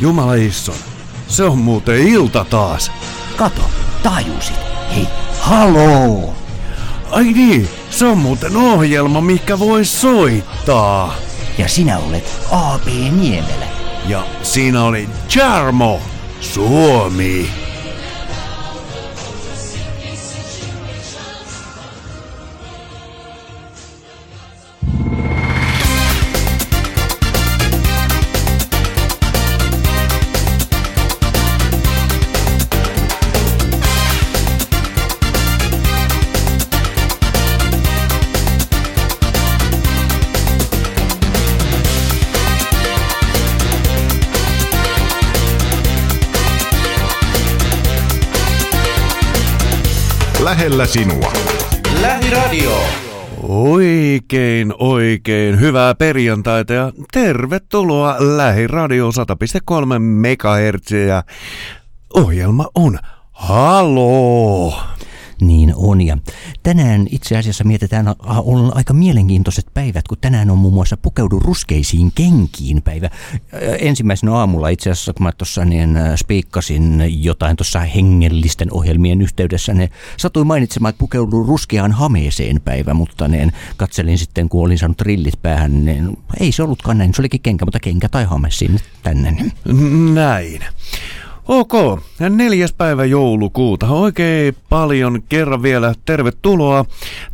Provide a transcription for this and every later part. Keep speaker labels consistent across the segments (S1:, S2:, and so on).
S1: Jumala Isson, se on muuten ilta taas.
S2: Kato, tajusit. Hei, haloo!
S1: Ai niin, se on muuten ohjelma, mikä voi soittaa.
S2: Ja sinä olet A.P. Niemelä.
S1: Ja siinä oli Jarmo, Suomi.
S3: Lähellä sinua.
S4: Lähiradio.
S1: Oikein, oikein hyvää perjantaita ja tervetuloa Lähiradio 100.3 MHz ohjelma on Halo!
S2: Niin on. Ja tänään itse asiassa mietitään on aika mielenkiintoiset päivät, kun tänään on muun muassa pukeudu ruskeisiin kenkiin päivä. Ensimmäisenä aamulla itse asiassa, kun mä tuossa niin spiikkasin jotain tuossa hengellisten ohjelmien yhteydessä, ne satui mainitsemaan, että pukeudu ruskeaan hameeseen päivä, mutta niin katselin sitten, kun olin saanut rillit päähän, niin ei se ollutkaan näin. Se olikin kenkä, mutta kenkä tai hame sinne tänne.
S1: Näin. Ok, neljäs päivä joulukuuta. Oikein paljon kerran vielä tervetuloa.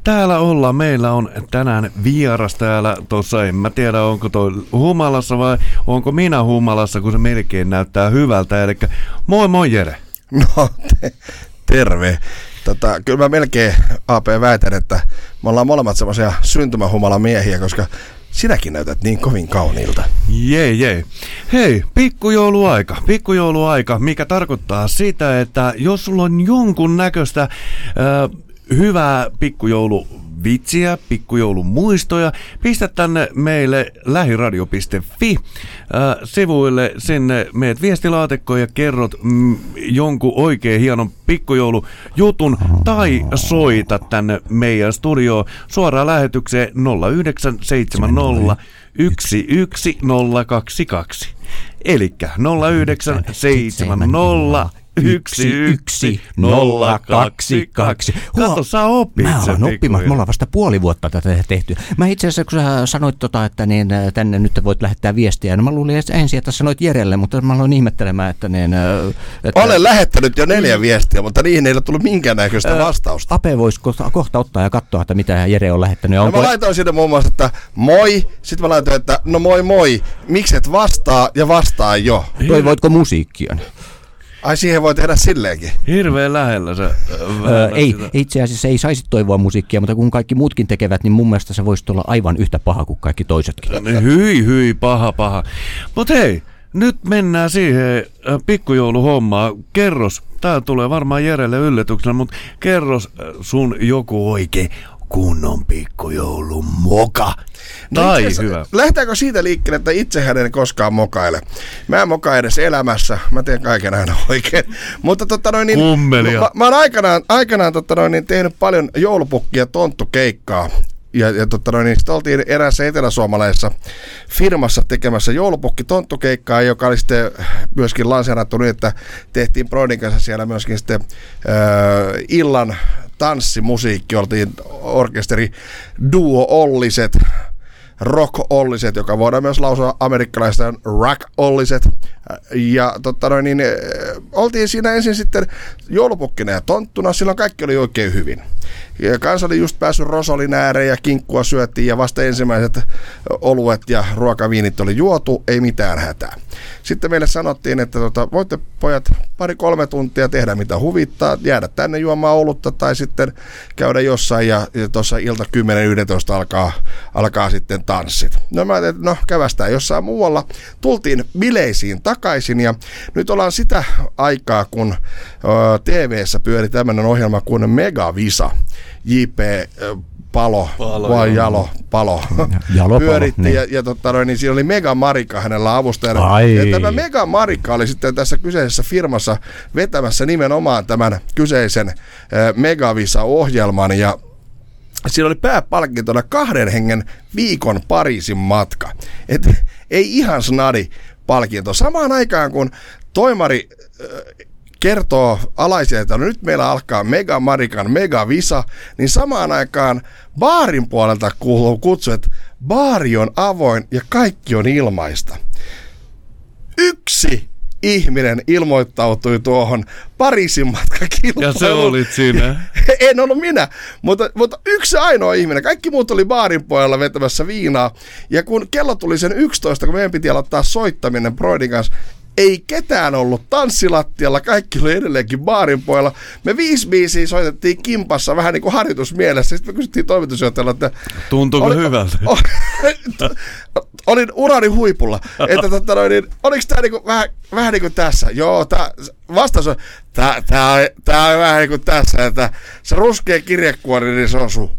S1: Täällä ollaan, meillä on tänään vieras täällä, tuossa en mä tiedä onko toi humalassa vai onko minä humalassa, kun se melkein näyttää hyvältä. Eli moi moi Jere.
S5: No, te, terve. Tota, kyllä mä melkein AP väitän, että me ollaan molemmat semmoisia syntymähumala miehiä, koska Sinäkin näytät niin kovin kauniilta.
S1: Jee, jee. Hei, pikkujouluaika. Pikkujouluaika, mikä tarkoittaa sitä, että jos sulla on jonkun näköistä äh, hyvää pikkujoulu vitsiä, pikkujoulun muistoja, pistä tänne meille lähiradio.fi äh, sivuille, sinne meet viestilaatikkoon ja kerrot mm, jonkun oikein hienon pikkujoulujutun tai soita tänne meidän studioon suoraan lähetykseen 0970 11022. Elikkä 0970 Yksi, yksi, nolla, kaksi, kaksi. Kato, sä opit
S2: Mä olen oppimaan, me ollaan vasta puoli vuotta tätä tehty. Mä itse asiassa, kun sä sanoit tota, että niin, äh, tänne nyt voit lähettää viestiä, no mä luulin että ensin, että sanoit Jerelle, mutta mä aloin ihmettelemään, että niin... Äh,
S5: että... Olen lähettänyt jo neljä viestiä, mutta niihin ei ole tullut minkäännäköistä äh, vastausta.
S2: Ape voisi kohta, kohta ottaa ja katsoa, että mitä Jere on lähettänyt.
S5: No onko... mä laitoin sinne muun muassa, että moi, sitten mä laitoin, että no moi moi, mikset vastaa ja vastaa jo.
S2: Toivoitko musiikkia?
S5: Ai siihen voi tehdä silleenkin.
S1: Hirveän lähellä se.
S2: Öö, ei, sitä. itse asiassa ei saisi toivoa musiikkia, mutta kun kaikki muutkin tekevät, niin mun mielestä se voisi olla aivan yhtä paha kuin kaikki toisetkin.
S1: Hyi, hyi, paha, paha. Mutta hei, nyt mennään siihen pikkujouluhommaan. Kerros, tää tulee varmaan Jerelle yllätyksenä, mutta kerros sun joku oikein kunnon pikkujoulun moka. No tai itse, hyvä.
S5: Lähtääkö siitä liikkeelle, että itsehän en koskaan mokaile? Mä en moka edes elämässä. Mä teen kaiken aina oikein. Mutta totta noin, niin, mä, mä, oon aikanaan, aikanaan totta noin, niin tehnyt paljon joulupukkia tonttukeikkaa ja, ja totta noin, niin sitten oltiin eräässä eteläsuomalaisessa firmassa tekemässä joulupukki tonttukeikkaa, joka oli sitten myöskin lanseerattu niin, että tehtiin Broidin kanssa siellä myöskin sitten äh, illan tanssimusiikki, oltiin orkesteri Duo Olliset, Rock Olliset, joka voidaan myös lausua amerikkalaista Rock Olliset. Ja totta noin, niin, oltiin siinä ensin sitten joulupukkina ja tonttuna, silloin kaikki oli oikein hyvin. Ja kansa oli just päässyt Rosolin ääreen ja kinkkua syöttiin ja vasta ensimmäiset oluet ja ruokaviinit oli juotu, ei mitään hätää. Sitten meille sanottiin, että tota, voitte pojat pari-kolme tuntia tehdä mitä huvittaa, jäädä tänne juomaan olutta tai sitten käydä jossain ja, ja tuossa ilta 10-11 alkaa, alkaa sitten tanssit. No mä ajattelin, että no kävästään jossain muualla. Tultiin bileisiin takaisin ja nyt ollaan sitä aikaa, kun TV-ssä pyöri tämmöinen ohjelma kuin Megavisa. JP Palo, palo vai Jalo, Palo,
S2: jalo
S5: pyöritti
S2: niin.
S5: ja, ja totta noin, niin siinä oli Mega Marika hänellä avustajana. Ai. Ja tämä Mega Marika oli sitten tässä kyseisessä firmassa vetämässä nimenomaan tämän kyseisen Megavisa-ohjelman ja Siinä oli pääpalkintona kahden hengen viikon Pariisin matka. Et, ei ihan snadi palkinto. Samaan aikaan kun toimari kertoo alaisia, että no nyt meillä alkaa Mega Marikan Mega Visa, niin samaan aikaan baarin puolelta kuuluu kutsu, että baari on avoin ja kaikki on ilmaista. Yksi ihminen ilmoittautui tuohon Pariisin matkakilpailuun.
S1: Ja se olit siinä.
S5: en ollut minä, mutta, mutta yksi ainoa ihminen. Kaikki muut oli baarin puolella vetämässä viinaa. Ja kun kello tuli sen 11, kun meidän piti aloittaa soittaminen Broidin kanssa, ei ketään ollut tanssilattialla, kaikki oli edelleenkin baarin puolella. Me viisi biisiä soitettiin kimpassa vähän niin kuin harjoitusmielessä. Sitten me kysyttiin toimitusjohtajalta, että...
S1: Tuntuuko oli, hyvältä? O,
S5: olin urani huipulla. Että totta noin, niin, oliko tämä niin kuin, vähän, vähän niin kuin tässä? Joo, tää, vastaus on, tämä, tämä, on, tämä on vähän niin kuin tässä, että se ruskea kirjekuori, niin se osuu.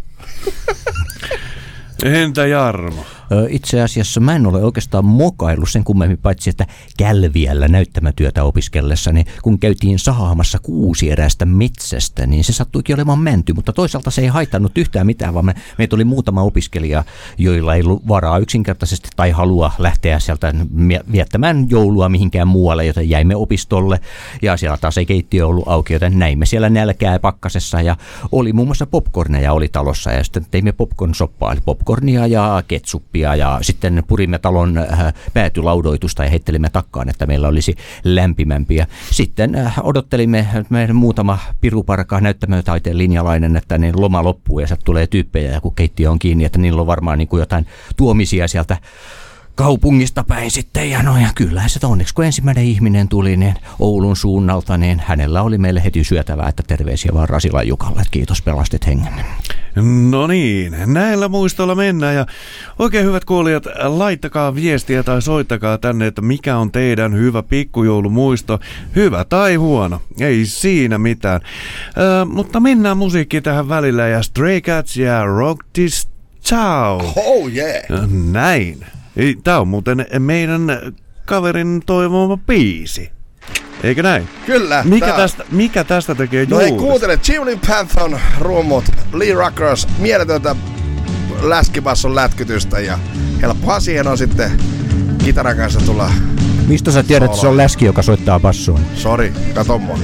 S1: Entä Jarmo?
S2: Itse asiassa mä en ole oikeastaan mokaillut sen kummemmin, paitsi että Kälviällä näyttämätyötä opiskellessa, niin kun käytiin sahaamassa kuusi erästä metsästä, niin se sattuikin olemaan mänty, mutta toisaalta se ei haitannut yhtään mitään, vaan me, meitä oli muutama opiskelija, joilla ei ollut varaa yksinkertaisesti tai halua lähteä sieltä viettämään joulua mihinkään muualle, joten jäimme opistolle. Ja siellä taas ei keittiö ollut auki, joten näimme siellä nälkää pakkasessa ja oli muun muassa popcorneja oli talossa ja sitten teimme popcorn-soppaa, eli popcornia ja ketsuppia kaapia ja sitten purimme talon äh, päätylaudoitusta ja heittelimme takkaan, että meillä olisi lämpimämpiä. Sitten äh, odottelimme meidän muutama piruparka näyttämötaiteen linjalainen, että niin loma loppuu ja sieltä tulee tyyppejä ja kun keittiö on kiinni, että niillä on varmaan niin kuin jotain tuomisia sieltä kaupungista päin sitten. Ja no ja kyllä se onneksi kun ensimmäinen ihminen tuli niin Oulun suunnalta, niin hänellä oli meille heti syötävää, että terveisiä vaan Rasila Jukalle. Kiitos pelastit hengen.
S1: No niin, näillä muistoilla mennään ja oikein hyvät kuulijat, laittakaa viestiä tai soittakaa tänne, että mikä on teidän hyvä pikkujoulumuisto, hyvä tai huono, ei siinä mitään. Ö, mutta mennään musiikki tähän välillä ja Stray Cats ja Rock This Ciao.
S5: Oh yeah.
S1: Näin. Tämä on muuten meidän kaverin toivoma biisi. Eikö näin?
S5: Kyllä.
S1: Mikä, tästä, mikä tästä tekee
S5: No ei kuuntele, Chimney Panthon rummut, Lee Rockers, mieletöntä läskibasson lätkytystä ja helppoa siihen on sitten kitaran kanssa tulla
S2: Mistä sä tiedät, että se on läski, joka soittaa bassoon?
S5: Sori, kato mua.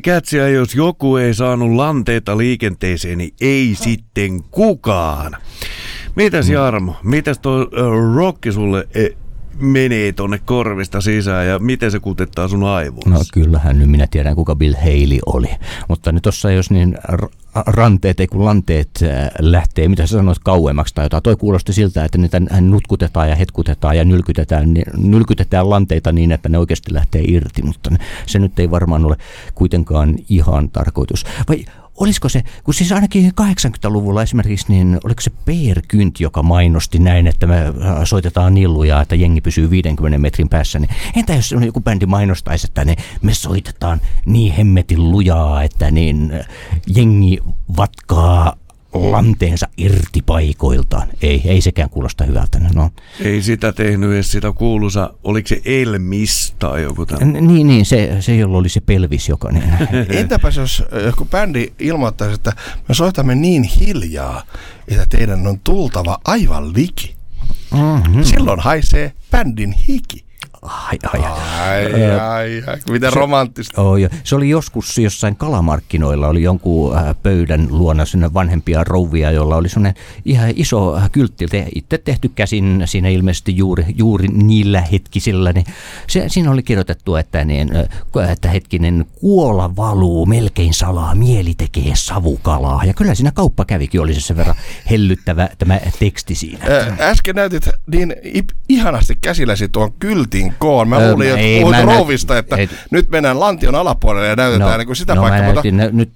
S1: Catsia, jos joku ei saanut lanteita liikenteeseen, niin ei sitten kukaan. Mitäs mm. Jarmo, mitäs tuo rocki sulle e, menee tonne korvista sisään ja miten se kutettaa sun aivoissa?
S2: No kyllähän nyt minä tiedän kuka Bill Haley oli. Mutta nyt tuossa jos niin ranteet ei kun lanteet äh, lähtee, mitä sä sanoit, kauemmaksi tai jotain. Toi kuulosti siltä, että niitä nutkutetaan ja hetkutetaan ja nylkytetään, nylkytetään lanteita niin, että ne oikeasti lähtee irti, mutta se nyt ei varmaan ole kuitenkaan ihan tarkoitus. Vai olisiko se, kun siis ainakin 80-luvulla esimerkiksi, niin oliko se Peer Kynt, joka mainosti näin, että me äh, soitetaan nilluja, että jengi pysyy 50 metrin päässä, niin entä jos joku bändi mainostaisi, että ne, me soitetaan niin hemmetin lujaa, että niin äh, jengi vatkaa lanteensa irti paikoiltaan. Ei, ei sekään kuulosta hyvältä. No.
S1: Ei sitä tehnyt edes sitä kuuluisa, oliko se Elmis tai joku tämmöinen?
S2: Niin, niin se, se jolla oli se pelvis joka. Niin.
S5: Entäpä jos joku bändi ilmoittaisi, että me soitamme niin hiljaa, että teidän on tultava aivan liki. Mm-hmm. Silloin haisee bändin hiki.
S2: Ai, ai,
S5: ai, ai, ai, miten se, romanttista.
S2: Oh, ja se oli joskus jossain kalamarkkinoilla, oli jonkun äh, pöydän luona sinne vanhempia rouvia, jolla oli sellainen ihan iso äh, kyltti, itse tehty käsin siinä ilmeisesti juuri, juuri niillä hetkisillä. Niin se, siinä oli kirjoitettu, että, niin, äh, että hetkinen kuola valuu melkein salaa, mieli tekee savukalaa. Ja kyllä siinä kauppa kävikin, oli se sen verran hellyttävä tämä teksti siinä.
S5: Äsken näytit niin ihanasti käsilläsi tuon kyltin koon. Mä luulin, että ei, puhut rouvista, että ei, nyt mennään lantion alapuolelle ja näytetään no, niin kuin sitä
S2: no,
S5: paikkaa.
S2: Mutta... nyt,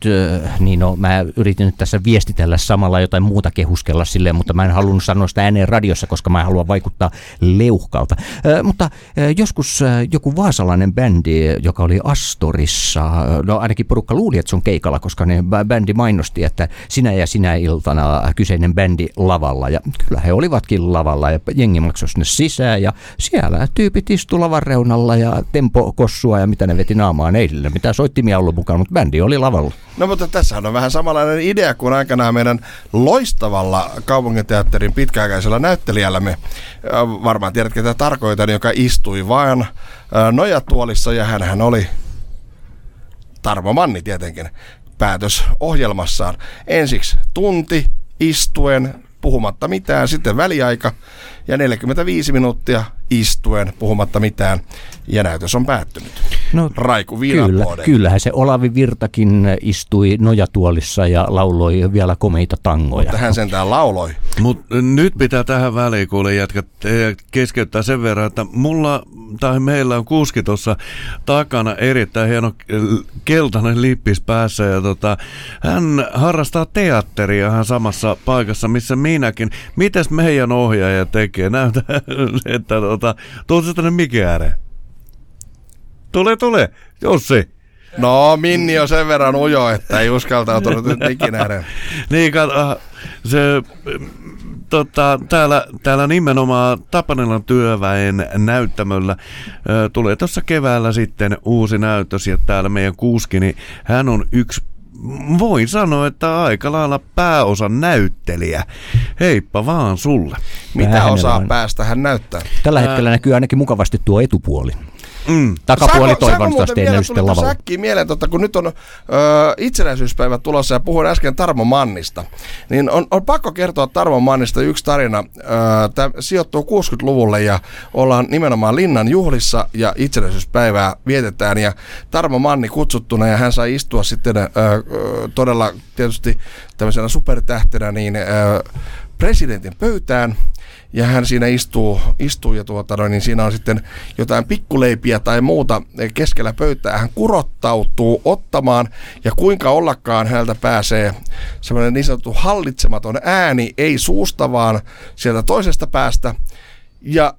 S2: niin no, mä yritin nyt tässä viestitellä samalla jotain muuta kehuskella silleen, mutta mä en halunnut sanoa sitä ääneen radiossa, koska mä haluan vaikuttaa leuhkalta. Äh, mutta joskus joku vaasalainen bändi, joka oli Astorissa, no ainakin porukka luuli, että se on keikalla, koska ne bändi mainosti, että sinä ja sinä iltana kyseinen bändi lavalla. Ja kyllä he olivatkin lavalla ja jengi maksoi sinne sisään ja siellä tyypit istui lavan reunalla ja tempo kossua ja mitä ne veti naamaan. Ei mitään soittimia ollut mukaan, mutta bändi oli lavalla.
S5: No mutta tässä on vähän samanlainen idea kuin aikanaan meidän loistavalla kaupunginteatterin pitkäaikaisella näyttelijällämme. Varmaan tiedät, ketä tarkoitan, joka istui vain nojatuolissa ja hän oli Tarmo Manni tietenkin päätös ohjelmassaan. Ensiksi tunti istuen, puhumatta mitään, sitten väliaika ja 45 minuuttia istuen, puhumatta mitään, ja näytös on päättynyt. No, Raiku
S2: kyllä, Kyllähän se Olavi Virtakin istui nojatuolissa ja lauloi vielä komeita tangoja.
S5: Mutta hän sentään lauloi.
S1: Mut nyt pitää tähän väliin kuule jätkät keskeyttää sen verran, että mulla tai meillä on kuski tuossa takana erittäin hieno keltainen lippis päässä ja tota, hän harrastaa teatteria hän samassa paikassa, missä minäkin. Mites meidän ohjaaja tekee? Näytä, että tota, tuossa tänne mikin ääreen. Tule, tule, Jussi.
S5: No, Minni on sen verran ujo, että ei uskaltautunut nyt mikin ääreen.
S1: niin, kato, se, tota, täällä, täällä nimenomaan Tapanilan työväen näyttämöllä ö, tulee tuossa keväällä sitten uusi näytös ja täällä meidän kuski, niin hän on yksi voin sanoa, että aika lailla pääosan näyttelijä. Heippa vaan sulle.
S5: Mitä osaa päästä hän näyttää?
S2: Tällä hetkellä näkyy ainakin mukavasti tuo etupuoli. Mm. Takapuoli saako, toivottavasti ei näy sitten lavalla.
S5: Säkkiin mieleen, totta, kun nyt on ö, itsenäisyyspäivä tulossa ja puhuin äsken Tarmo Mannista, niin on, on pakko kertoa Tarmo Mannista yksi tarina. Tämä sijoittuu 60-luvulle ja ollaan nimenomaan Linnan juhlissa ja itsenäisyyspäivää vietetään ja Tarmo Manni kutsuttuna ja hän sai istua sitten ö, todella tietysti tämmöisenä supertähtenä niin ö, presidentin pöytään ja hän siinä istuu, istuu ja tuota, no, niin siinä on sitten jotain pikkuleipiä tai muuta keskellä pöytää. Hän kurottautuu ottamaan ja kuinka ollakaan häneltä pääsee semmoinen niin sanottu hallitsematon ääni, ei suusta vaan sieltä toisesta päästä. Ja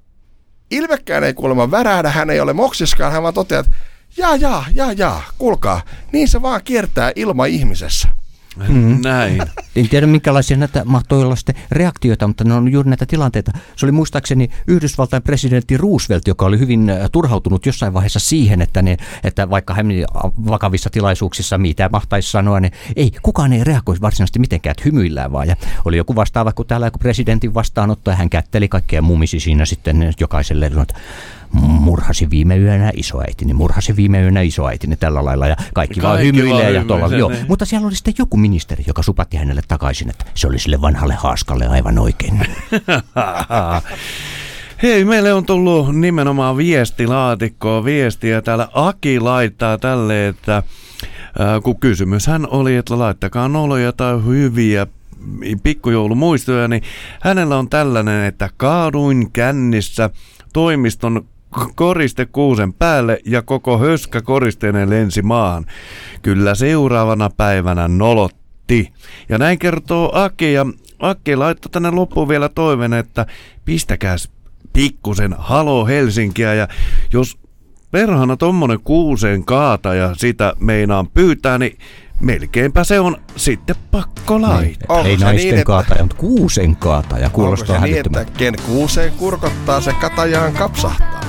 S5: ilmekkään ei kuulemma värähdä, hän ei ole moksiskaan, hän vaan toteaa, että jaa, jaa, jaa, jaa, kuulkaa, niin se vaan kiertää ilma ihmisessä.
S1: Mm. Näin.
S2: En tiedä, minkälaisia näitä mahtoi olla sitten reaktioita, mutta ne on juuri näitä tilanteita. Se oli muistaakseni Yhdysvaltain presidentti Roosevelt, joka oli hyvin äh, turhautunut jossain vaiheessa siihen, että, ne, että vaikka hän vakavissa tilaisuuksissa mitä mahtaisi sanoa, niin ei, kukaan ei reagoi varsinaisesti mitenkään, että hymyillään vaan. Ja oli joku vastaava kuin täällä joku presidentin vastaanotto, ja hän kätteli kaikkea mumisi siinä sitten jokaiselle, että murhasi viime yönä isoäitini, murhasi viime yönä isoäitini tällä lailla ja kaikki, kaikki vaan hymyilee ja tuolla. Joo. Niin. Mutta siellä oli sitten joku ministeri, joka supatti hänelle takaisin, että se oli sille vanhalle haaskalle aivan oikein.
S1: Hei, meille on tullut nimenomaan viestilaatikkoa viestiä. Täällä Aki laittaa tälle, että kun kysymyshän oli, että laittakaa noloja tai hyviä pikkujoulumuistoja, niin hänellä on tällainen, että kaaduin kännissä toimiston koriste kuusen päälle ja koko höskä koristeinen lensi maahan. Kyllä seuraavana päivänä nolotti. Ja näin kertoo Aki ja Aki laittoi tänne loppuun vielä toiveen, että pistäkääs pikkusen halo Helsinkiä ja jos perhana tommonen kuuseen kaata ja sitä meinaan pyytää, niin melkeinpä se on sitten pakko laittaa.
S2: Ei, ei naisten niin, kaataja, mutta kuusen kaataja kuulostaa
S6: Onko se niin, että ken kuuseen kurkottaa, se katajaan kapsahtaa?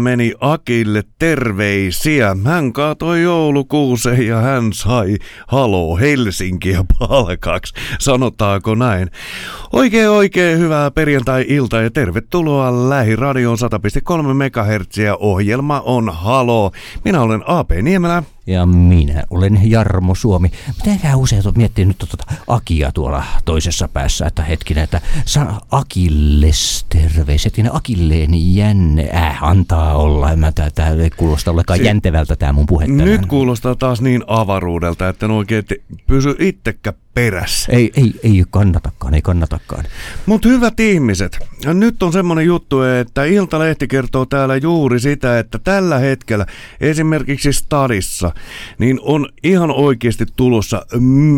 S1: Meni Akille terveisiä. Hän kaatoi joulukuuseen ja hän sai halo Helsinkiä palkaksi. Sanotaanko näin? Oikein oikein hyvää perjantai-iltaa ja tervetuloa Lähiradioon 100,3 MHz. Ohjelma on Halo. Minä olen AP Niemelä.
S2: Ja minä olen Jarmo Suomi. Mitenkään usein olet miettinyt tuota Akia tuolla toisessa päässä, että hetkinen, että saa Akilles terveiset. Ja Akilleen jänne, äh, antaa olla. Mä tää, tää ei kuulosta ollenkaan si- jäntevältä tämä mun puhe
S1: Nyt kuulostaa taas niin avaruudelta, että en oikein pysy itsekään perässä.
S2: Ei, ei, ei kannatakaan, ei kannatakaan.
S1: Mutta hyvät ihmiset, nyt on semmoinen juttu, että Iltalehti kertoo täällä juuri sitä, että tällä hetkellä esimerkiksi Stadissa, niin on ihan oikeasti tulossa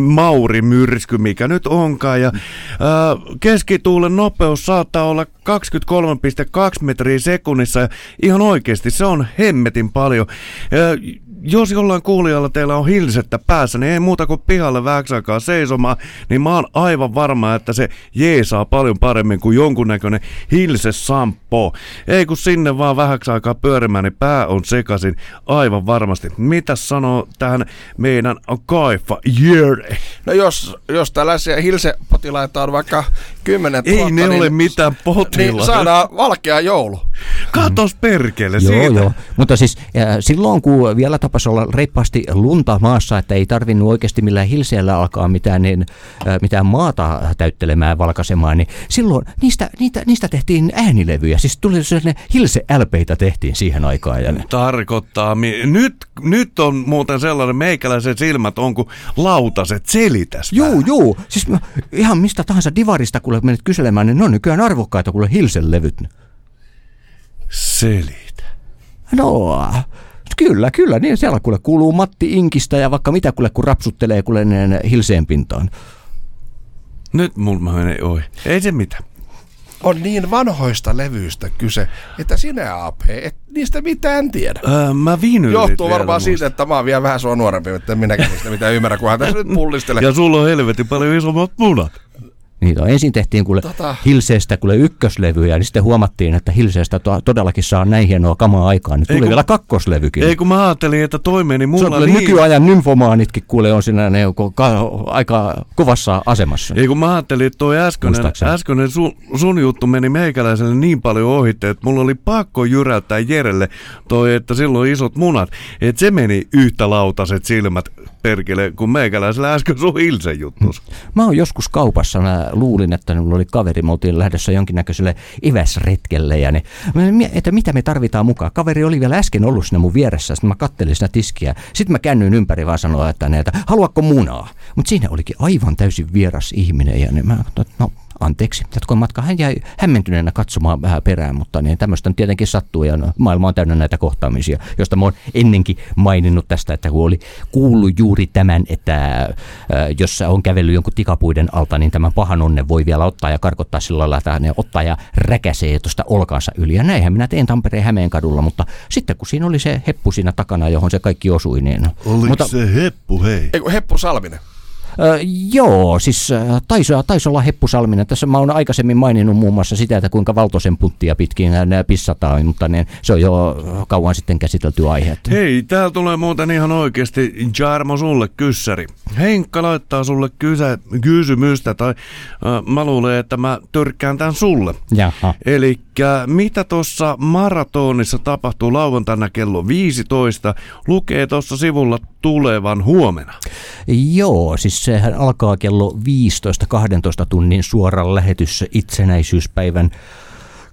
S1: maurimyrsky, mikä nyt onkaan. Ja ää, keskituulen nopeus saattaa olla 23,2 metriä sekunnissa. Ja ihan oikeasti se on hemmetin paljon. Ää, jos jollain kuulijalla teillä on hilsettä päässä, niin ei muuta kuin pihalle vähäksi aikaa seisomaan, niin mä oon aivan varma, että se jeesaa paljon paremmin kuin jonkunnäköinen hilse sampo. Ei kun sinne vaan vähäksi aikaa pyörimään, niin pää on sekaisin aivan varmasti. Mitä sanoo tähän meidän kaifa Jere?
S5: No jos, jos tällaisia hilsepotilaita on vaikka kymmenen
S1: Ei ne
S5: niin,
S1: ole mitään potilaita.
S5: Niin saadaan valkea joulu.
S1: Katos perkele
S2: Joo,
S1: siitä.
S2: joo. Mutta siis ja silloin, kun vielä tapasi olla reippaasti lunta maassa, että ei tarvinnut oikeasti millään hilseellä alkaa mitään, niin, mitään maata täyttelemään, valkaisemaan, niin silloin niistä, niitä, niistä tehtiin äänilevyjä. Siis tuli sellainen hilse-LPitä tehtiin siihen aikaan. Ja ne.
S1: Tarkoittaa, mi- nyt, nyt on muuten sellainen meikäläiset silmät on kuin lautaset selitäs.
S2: Juu, juu. Siis mä- ihan mistä tahansa divarista, kun menet kyselemään, niin ne on nykyään arvokkaita, kuule hilselevyt.
S1: Selitä.
S2: No, kyllä, kyllä. Niin siellä kuule kuuluu Matti Inkistä ja vaikka mitä kuule, kun rapsuttelee kuule hilseen pintaan.
S1: Nyt mulla menee ohi. Ei se mitään.
S5: On niin vanhoista levyistä kyse, että sinä AP, et niistä mitään tiedä.
S1: Öö, mä viinylit
S5: Johtuu
S1: vielä
S5: varmaan siitä,
S1: muista.
S5: että mä oon vielä vähän sua nuorempi, että minäkin niistä mitään ymmärrä, kunhan tässä nyt pullistelee.
S1: Ja sulla on helvetin paljon isommat munat.
S2: Niitä on. Ensin tehtiin kuule
S5: Tota-.
S2: Hilseestä kuule ykköslevyjä, niin sitten huomattiin, että Hilseestä to- todellakin saa näin hienoa kamaa aikaan. Niin tuli
S1: Ei kun-
S2: vielä kakkoslevykin.
S1: Ei kun mä ajattelin, että toi meni
S2: Se on
S1: mulla niin...
S2: nykyajan nymfomaanitkin kuule on siinä ne ka- aika kovassa asemassa.
S1: Ei kun mä ajattelin, että toi äskeinen,
S2: Muistaakseni.
S1: äskeinen sun, sun juttu meni meikäläiselle niin paljon ohitte, että mulla oli pakko jyräyttää Jerelle toi, että silloin isot munat. Että se meni yhtä lautaset silmät perkele, kun meikäläisellä äsken sun Hilsen juttus.
S2: Mä oon joskus kaupassa, luulin, että mulla oli kaveri, me oltiin lähdössä jonkinnäköiselle eväsretkelle ja mie- että mitä me tarvitaan mukaan. Kaveri oli vielä äsken ollut siinä mun vieressä, sitten mä kattelin sitä tiskiä. Sitten mä käännyin ympäri vaan sanoa, että, että haluatko munaa? Mutta siinä olikin aivan täysin vieras ihminen ja ne, mä että no anteeksi, jatkoin matka. Hän jäi hämmentyneenä katsomaan vähän perään, mutta niin tämmöistä tietenkin sattuu ja no, maailma on täynnä näitä kohtaamisia, josta mä oon ennenkin maininnut tästä, että kun oli kuullut juuri tämän, että äh, jos sä on kävellyt jonkun tikapuiden alta, niin tämän pahan onnen voi vielä ottaa ja karkottaa sillä lailla, että ne ottaa ja räkäsee tuosta olkaansa yli. Ja näinhän minä teen Tampereen Hämeen kadulla, mutta sitten kun siinä oli se heppu siinä takana, johon se kaikki osui, niin...
S1: Oliko
S2: mutta,
S1: se heppu, hei?
S5: Ei Heppu Salminen.
S2: Ö, joo, siis taisi, taisi olla Heppu Salminen. Tässä mä oon aikaisemmin maininnut muun muassa sitä, että kuinka valtoisen punttia pitkin nää pissataan, mutta niin, se on jo kauan sitten käsitelty aihe.
S1: Hei, täällä tulee muuten ihan oikeasti Jarmo sulle kyssäri. Henkka laittaa sulle kysä, kysymystä, tai äh, mä luulen, että mä törkkään tän sulle.
S2: Jaha.
S1: Eli mitä tuossa maratonissa tapahtuu lauantaina kello 15, lukee tuossa sivulla tulevan huomenna.
S2: Joo, siis sehän alkaa kello 15-12 tunnin suora lähetys itsenäisyyspäivän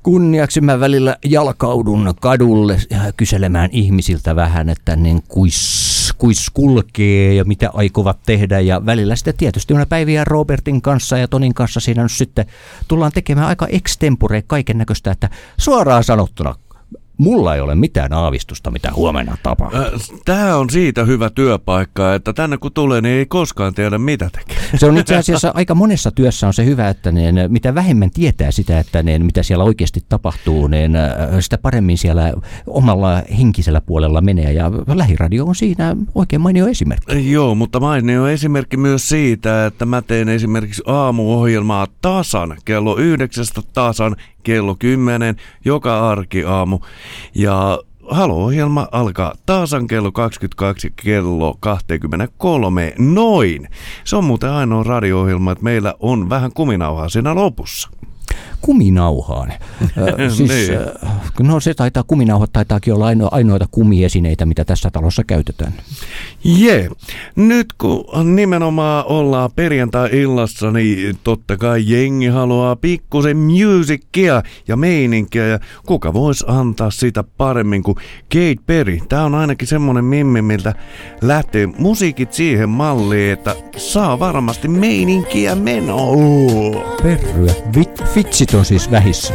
S2: kunniaksi. Mä välillä jalkaudun kadulle äh, kyselemään ihmisiltä vähän, että niin kuis, kuis kulkee ja mitä aikovat tehdä. Ja välillä sitten tietysti on päiviä Robertin kanssa ja Tonin kanssa siinä nyt sitten tullaan tekemään aika extempore kaiken näköistä, että suoraan sanottuna mulla ei ole mitään aavistusta, mitä huomenna tapahtuu.
S1: Tämä on siitä hyvä työpaikka, että tänne kun tulee, niin ei koskaan tiedä mitä tekee.
S2: Se on itse asiassa aika monessa työssä on se hyvä, että niin, mitä vähemmän tietää sitä, että niin, mitä siellä oikeasti tapahtuu, niin äh, sitä paremmin siellä omalla henkisellä puolella menee. Ja lähiradio on siinä oikein mainio esimerkki.
S1: Joo, mutta mainio esimerkki myös siitä, että mä teen esimerkiksi aamuohjelmaa tasan kello yhdeksästä tasan kello 10 joka arkiaamu. Ja Halo-ohjelma alkaa tasan kello 22 kello 23 noin. Se on muuten ainoa radio-ohjelma, että meillä on vähän kuminauhaa siinä lopussa.
S6: Kuminauhaan. siis, niin. no se taitaa, kuminauhat taitaakin olla aino, ainoita kumiesineitä, mitä tässä talossa käytetään.
S1: Jee, yeah. nyt kun nimenomaan ollaan perjantai-illassa, niin totta kai jengi haluaa pikkusen musicia ja meininkiä ja kuka voisi antaa sitä paremmin kuin Kate Perry. Tää on ainakin semmonen mimmi, miltä lähtee musiikit siihen malliin, että saa varmasti meininkiä menoa.
S6: Perryä. Fitsit on siis vähissä.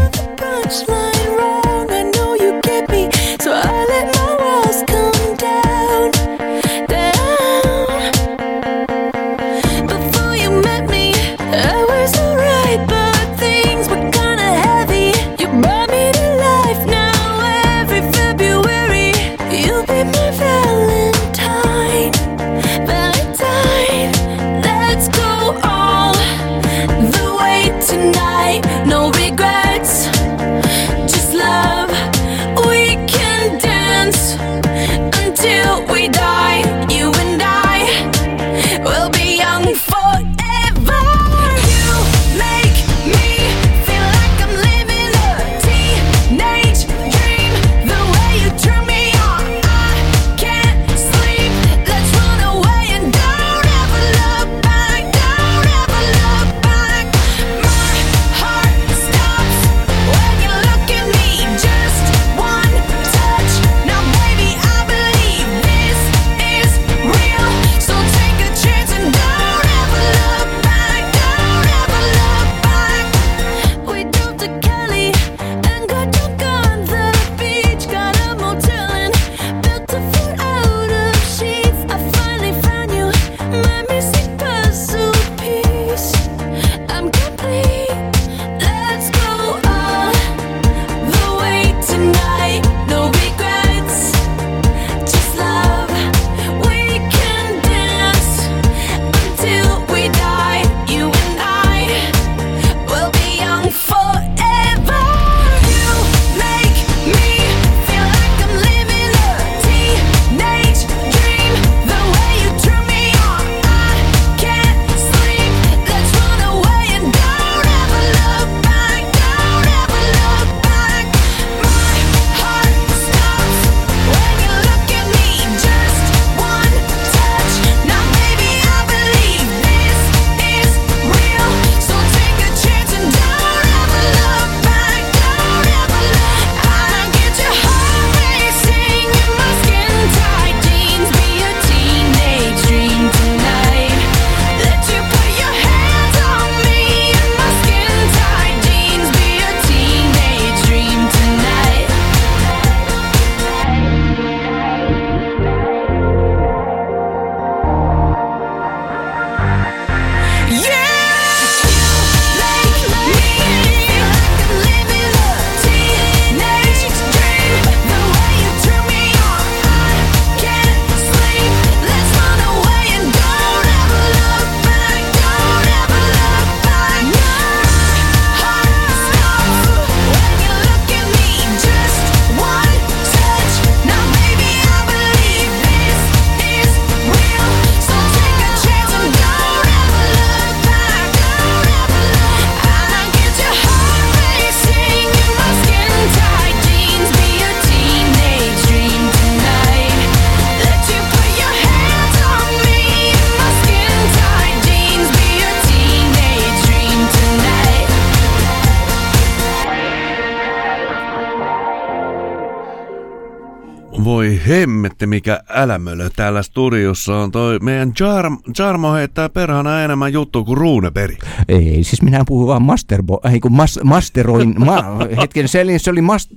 S1: Mikä älämölö täällä studiossa on. Toi meidän Jarm, Jarmo heittää perhana enemmän juttu kuin Ruuneperi.
S6: Ei, siis minä puhun vaan masterbo, ei kun mas, masteroin, ma, hetken selin, se oli mas,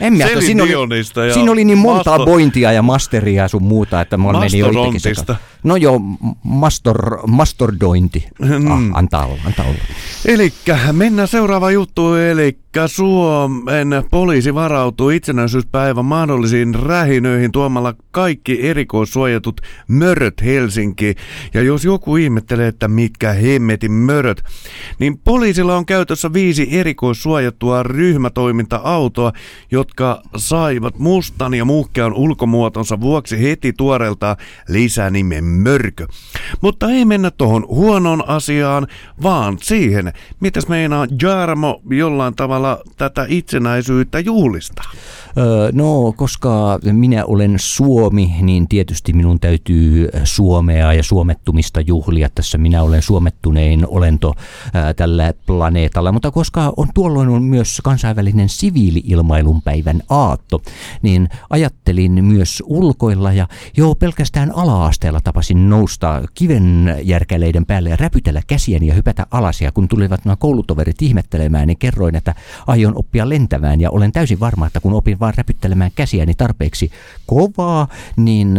S6: en mä, siinä oli, siinä oli niin monta masto, bointia ja masteria ja sun muuta, että mä meni jo No joo, mastor, mastordointi. Hmm. Ah, antaa olla, antaa olla.
S1: Elikkä mennään seuraava juttu, eli Vakka-Suomen poliisi varautuu itsenäisyyspäivän mahdollisiin rähinöihin tuomalla kaikki erikoissuojatut möröt Helsinki. Ja jos joku ihmettelee, että mitkä hemmetin möröt, niin poliisilla on käytössä viisi erikoissuojattua ryhmätoiminta-autoa, jotka saivat mustan ja muhkean ulkomuotonsa vuoksi heti tuoreelta lisänimen mörkö. Mutta ei mennä tuohon huonoon asiaan, vaan siihen, mitäs meinaa Jarmo jollain tavalla tätä itsenäisyyttä juhlista?
S2: No, koska minä olen Suomi, niin tietysti minun täytyy Suomea ja suomettumista juhlia. Tässä minä olen suomettunein olento tällä planeetalla. Mutta koska on tuolloin on myös kansainvälinen siviili-ilmailun päivän aatto, niin ajattelin myös ulkoilla ja jo pelkästään ala-asteella tapasin nousta kivenjärkäleiden päälle ja räpytellä käsiäni ja hypätä alas. Ja kun tulivat nämä koulutoverit ihmettelemään, niin kerroin, että aion oppia lentämään ja olen täysin varma, että kun opin vaan räpyttelemään käsiäni tarpeeksi kovaa, niin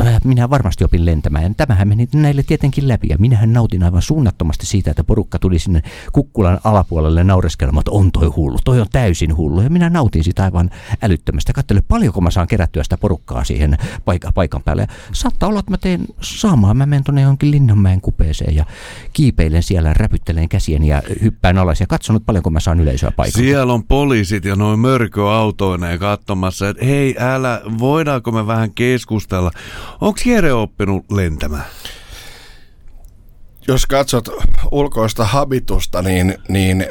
S2: äh, minä varmasti opin lentämään. Tämähän meni näille tietenkin läpi ja minähän nautin aivan suunnattomasti siitä, että porukka tuli sinne kukkulan alapuolelle naureskelemaan, että on toi hullu, toi on täysin hullu. Ja minä nautin sitä aivan älyttömästä. Katsele, paljonko mä saan kerättyä sitä porukkaa siihen paikan, paikan päälle. Ja saattaa olla, että mä teen saamaan. Mä menen tuonne johonkin Linnanmäen kupeeseen ja kiipeilen siellä, räpyttelen käsiäni ja hyppään alas ja katsonut paljonko mä saan yleisöä paikalle.
S1: Siellä on poliisit ja noin mörköautoineen katsomassa, että hei älä, voidaanko me vähän keskustella. Onko Jere oppinut lentämään?
S5: Jos katsot ulkoista habitusta, niin, niin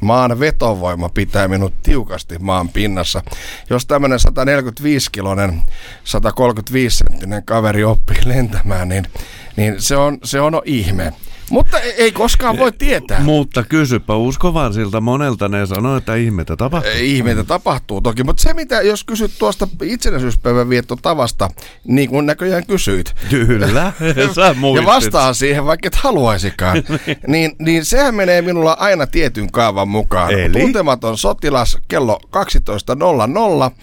S5: maan vetovoima pitää minut tiukasti maan pinnassa. Jos tämmöinen 145-kilonen, 135-senttinen kaveri oppii lentämään, niin, niin se, on, se on ihme. Mutta ei koskaan voi tietää.
S1: Mutta kysypä uskovan siltä monelta, ne sanoo, että ihmeitä tapahtuu.
S5: Ihmeitä tapahtuu toki, mutta se mitä, jos kysyt tuosta itsenäisyyspäivän tavasta, niin kuin näköjään kysyit.
S1: Kyllä, sä
S5: Ja vastaan siihen, vaikka et haluaisikaan. niin, niin sehän menee minulla aina tietyn kaavan mukaan. Eli? Tuntematon sotilas kello 12.00,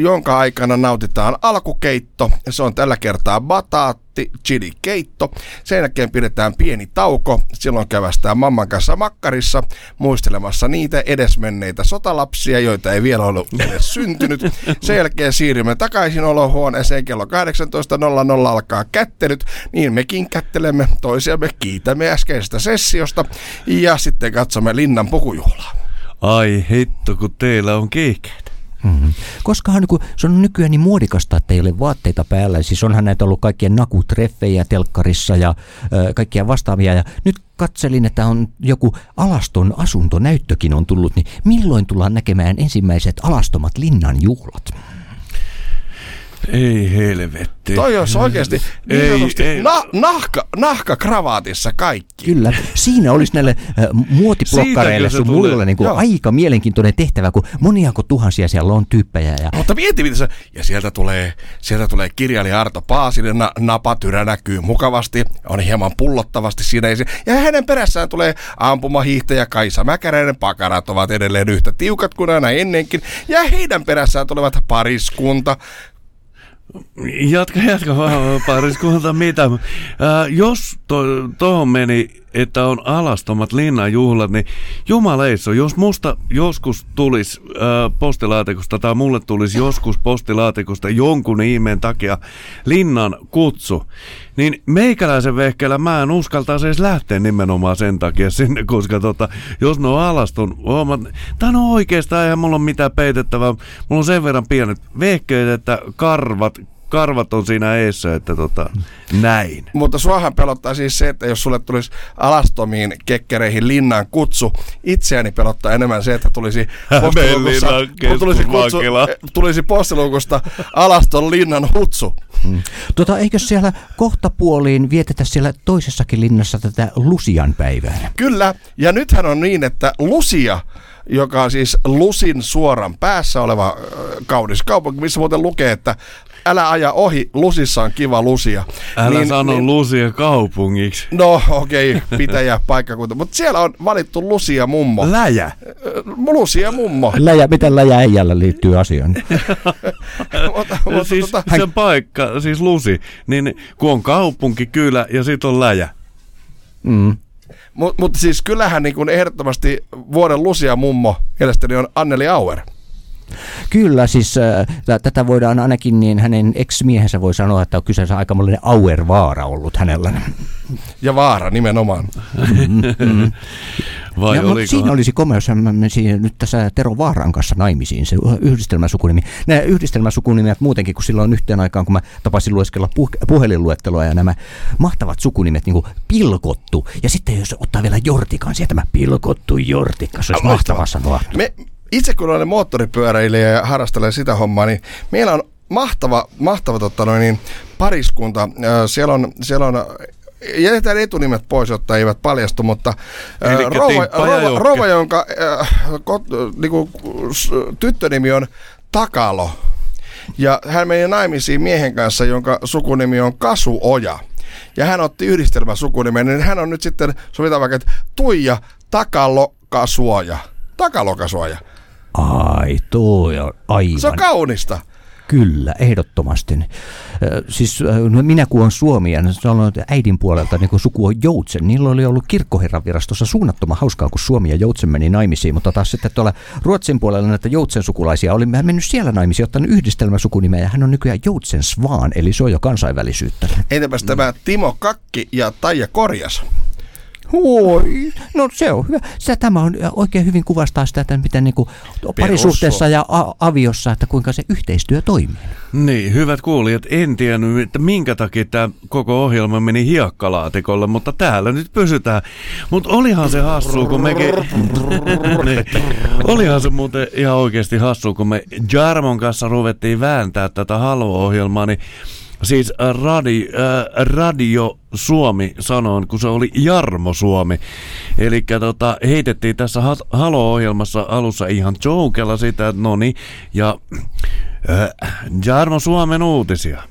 S5: jonka aikana nautitaan alkukeitto. Se on tällä kertaa bataat recept chili keitto. Sen jälkeen pidetään pieni tauko. Silloin kävästään mamman kanssa makkarissa muistelemassa niitä edesmenneitä sotalapsia, joita ei vielä ole edes syntynyt. Sen jälkeen siirrymme takaisin olohuoneeseen kello 18.00 alkaa kättelyt. Niin mekin kättelemme toisiamme, kiitämme äskeisestä sessiosta ja sitten katsomme Linnan pukujuhlaa.
S1: Ai hitto, kun teillä on kiihkeitä.
S2: Mm-hmm. Koskahan niin se on nykyään niin muodikasta, että ei ole vaatteita päällä. Siis onhan näitä ollut kaikkien nakutreffejä telkkarissa ja ö, kaikkia vastaavia. Ja nyt katselin, että on joku alaston asuntonäyttökin on tullut, niin milloin tullaan näkemään ensimmäiset alastomat linnan juhlat?
S1: Ei helvetti.
S5: Toi olisi oikeasti niin ei, ei. Na, nahka, nahka kravaatissa kaikki.
S2: Kyllä. Siinä olisi näille äh, muotiblokkareille sun muille niin kuin aika mielenkiintoinen tehtävä, kun moniako tuhansia siellä on tyyppejä. Ja...
S5: Mutta mieti, mitä se... Ja sieltä tulee, sieltä tulee kirjailija Arto Paasinen, na, napatyrä näkyy mukavasti, on hieman pullottavasti siinä. Ja hänen perässään tulee ampumahiihtäjä Kaisa Mäkäräinen, pakarat ovat edelleen yhtä tiukat kuin aina ennenkin. Ja heidän perässään tulevat pariskunta,
S1: Jatka, jatka vaan pariskunta mitä. Äh, jos tuohon to, meni, että on alastomat linnanjuhlat, niin jumaleiso, jos musta joskus tulisi äh, postilaatikosta tai mulle tulisi joskus postilaatikosta jonkun ihmeen takia linnan kutsu, niin meikäläisen vehkeellä mä en uskaltaisi edes lähteä nimenomaan sen takia sinne, koska tota, jos ne on alaston, huomat, tää on oikeastaan eihän mulla ole mitään peitettävää, mulla on sen verran pienet vehkeet, että karvat, karvat on siinä eessä, että tota, näin.
S5: Mutta suahan pelottaa siis se, että jos sulle tulisi alastomiin kekkereihin linnan kutsu, itseäni pelottaa enemmän se, että tulisi postilukusta, tulisi, kutsu, tulisi postilukusta alaston linnan hutsu. Hmm.
S2: Tota, eikö siellä kohtapuoliin vietetä siellä toisessakin linnassa tätä Lusian päivää?
S5: Kyllä, ja nythän on niin, että Lusia joka on siis Lusin suoran päässä oleva kaunis kaupunki, missä muuten lukee, että älä aja ohi, Lusissa on kiva Lusia.
S1: Älä niin, sano niin, Lusia kaupungiksi.
S5: No okei, okay, pitäjä paikkakunta. Mutta siellä on valittu Lusia mummo.
S1: Läjä.
S5: Lusia mummo.
S2: Läjä, miten läjä äijällä liittyy asiaan?
S1: mutta, mutta, siis tota... se paikka, siis Lusi, niin kun on kaupunki, kylä ja sitten on läjä.
S2: Mm.
S5: Mutta mut siis kyllähän niin kuin ehdottomasti vuoden Lusia mummo mielestäni on Anneli Auer.
S2: Kyllä, siis äh, tätä voidaan ainakin, niin hänen ex-miehensä voi sanoa, että on kyseessä aikamoinen Auer-vaara ollut hänellä.
S5: Ja vaara nimenomaan.
S2: Mm-hmm.
S1: Vai
S2: ja,
S1: oliko?
S2: Siinä olisi komeus, mä menisin nyt tässä Tero Vaaran kanssa naimisiin, se yhdistelmäsukunimi. Nämä yhdistelmäsukunimet muutenkin, kun silloin yhteen aikaan, kun mä tapasin lueskella puh- puhelinluetteloa ja nämä mahtavat sukunimet niin kuin pilkottu. Ja sitten jos ottaa vielä jortikan sieltä, tämä pilkottu jortikka, se olisi mahtava sanoa.
S5: Me, itse kun olen moottoripyöräilijä ja harrastelen sitä hommaa, niin meillä on mahtava, mahtava totta noin, niin pariskunta. Siellä on, siellä on jätetään etunimet pois, jotta eivät paljastu, mutta
S1: Elikkä
S5: rouva, rouva, rouva, jonka äh, kot, niinku, tyttönimi on Takalo. Ja hän meni naimisiin miehen kanssa, jonka sukunimi on Kasuoja. Ja hän otti yhdistelmän sukunimen, niin hän on nyt sitten, sovitaan vaikka, että Tuija Takalo Kasuoja. Takalo Kasuoja.
S2: Ai, toi on aivan.
S5: Se on kaunista.
S2: Kyllä, ehdottomasti. Siis no minä kun on Suomi ja sanon, että äidin puolelta niin kun suku on Joutsen, niillä oli ollut kirkkoherran virastossa suunnattoman hauskaa, kun Suomi ja Joutsen meni naimisiin, mutta taas sitten tuolla Ruotsin puolella näitä Joutsen sukulaisia oli hän mennyt siellä naimisiin, ottanut yhdistelmäsukunimeä ja hän on nykyään Joutsen Svaan, eli se on jo kansainvälisyyttä.
S5: Entäpäs tämä Timo Kakki ja Taija Korjas?
S2: Oi, no se on hyvä. Sitä, tämä on oikein hyvin kuvastaa sitä, että miten niin kuin parisuhteessa ja a- aviossa, että kuinka se yhteistyö toimii.
S1: Niin, hyvät kuulijat, en tiennyt, että minkä takia tämä koko ohjelma meni hiekkalaatikolle, mutta täällä nyt pysytään. Mutta olihan se hassu, kun mekin... niin. Olihan se muuten ihan oikeasti hassu, kun me Jarmon kanssa ruvettiin vääntää tätä Halo-ohjelmaa, niin Siis äh, radi, äh, Radio Suomi sanoin, kun se oli Jarmo Suomi. Eli tota, heitettiin tässä ha- Halo-ohjelmassa alussa ihan jokella sitä, että no niin, ja äh, Jarmo Suomen uutisia.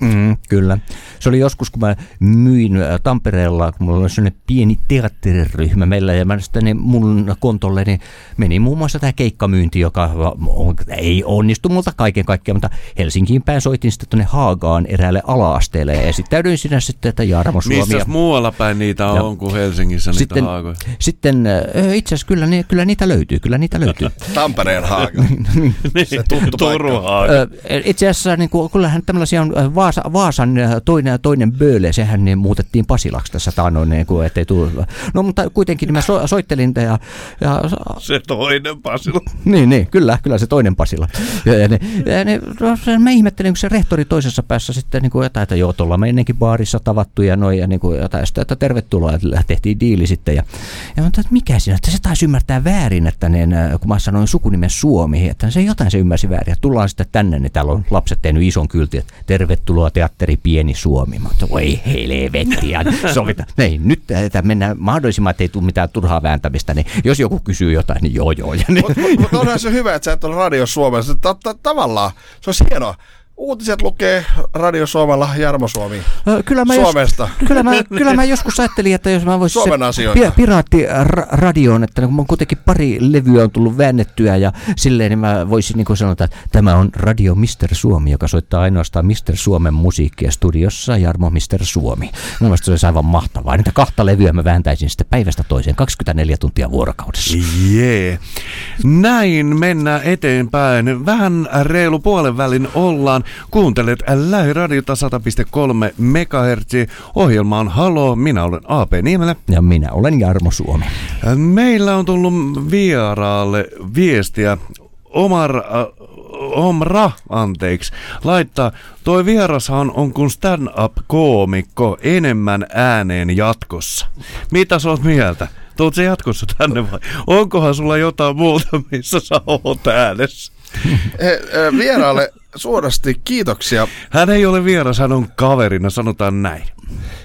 S2: Mm, kyllä. Se oli joskus, kun mä myin ä, Tampereella, kun mulla oli sellainen pieni teatteriryhmä meillä, ja mä sitten niin mun kontolleni meni muun muassa tämä keikkamyynti, joka on, ei onnistu multa kaiken kaikkiaan, mutta Helsinkiin päin soitin sitten tuonne Haagaan eräälle ala-asteelle, ja esittäydyin sinä sitten, että Jarmo Suomi.
S1: Missä muualla päin niitä on,
S2: Ja
S1: on kuin Helsingissä niitä
S2: sitten,
S1: haakoja?
S2: sitten ö, itse asiassa kyllä, kyllä niitä löytyy, kyllä niitä löytyy.
S5: Tampereen haaga. se tuttu
S1: Turun haaga.
S2: Ö, Itse asiassa niin kuin, kyllähän tämmöisiä on Vaasa, Vaasan ö, toinen ja toinen Böle, sehän niin muutettiin Pasilaksi tässä taannoin, niin kuin, ettei tule. No mutta kuitenkin niin mä so, soittelin ja, ja
S1: Se toinen Pasila.
S2: niin, niin, kyllä, kyllä se toinen Pasila. Ja, ja, ne, ja ne, no, mä ihmettelin, kun se rehtori toisessa päässä sitten niin kuin jotain, että joo, tuolla me ennenkin baarissa tavattu ja noin, ja niin kuin jotain, sitten, että tervetuloa, että tehtiin diili sitten. Ja, ja mä että mikä siinä, että se taisi ymmärtää väärin, että ne, kun mä sanoin sukunimen Suomi, että se jotain se ymmärsi väärin. Ja tullaan sitten tänne, niin täällä on lapset tehnyt ison kyltin, että tervetuloa teatteri Pieni Suomi. Ajattelin, voi helvettiä, sovita. Ei, nyt että mennään mahdollisimman, että ei tule mitään turhaa vääntämistä, niin jos joku kysyy jotain, niin joo joo. Niin,
S5: Mutta mut onhan se hyvä, että sä et ole Radio Suomessa. Ta- ta- tavallaan se olisi hienoa. Uutiset lukee Radio Suomella Jarmo Suomi.
S2: Kyllä mä,
S5: Suomesta.
S2: Jos, kyllä, mä, kyllä mä joskus ajattelin, että jos mä voisin
S5: Suomen
S2: se
S5: asioita.
S2: piraattiradioon, että kun mun kuitenkin pari levyä on tullut väännettyä ja silleen, niin mä voisin niin sanoa, että tämä on Radio Mister Suomi, joka soittaa ainoastaan Mister Suomen musiikkia studiossa Jarmo Mister Suomi. Mun mielestä se olisi aivan mahtavaa. Niitä kahta levyä mä vääntäisin sitten päivästä toiseen 24 tuntia vuorokaudessa.
S1: Jee. Näin mennään eteenpäin. Vähän reilu puolen välin ollaan. Kuuntelet Lähiradiota 100,3 MHz. Ohjelma on Halo, minä olen AP Niemelä.
S2: Ja minä olen Jarmo Suomi.
S1: Meillä on tullut vieraalle viestiä. Omar, äh, Omra, anteeksi, laittaa, toi vierashan on kuin stand-up-koomikko enemmän ääneen jatkossa. Mitä sä oot mieltä? Tuut se jatkossa tänne vai? Onkohan sulla jotain muuta, missä sä oot äänessä?
S5: Vieraalle suorasti kiitoksia.
S1: Hän ei ole vieras, hän on kaverina, sanotaan näin.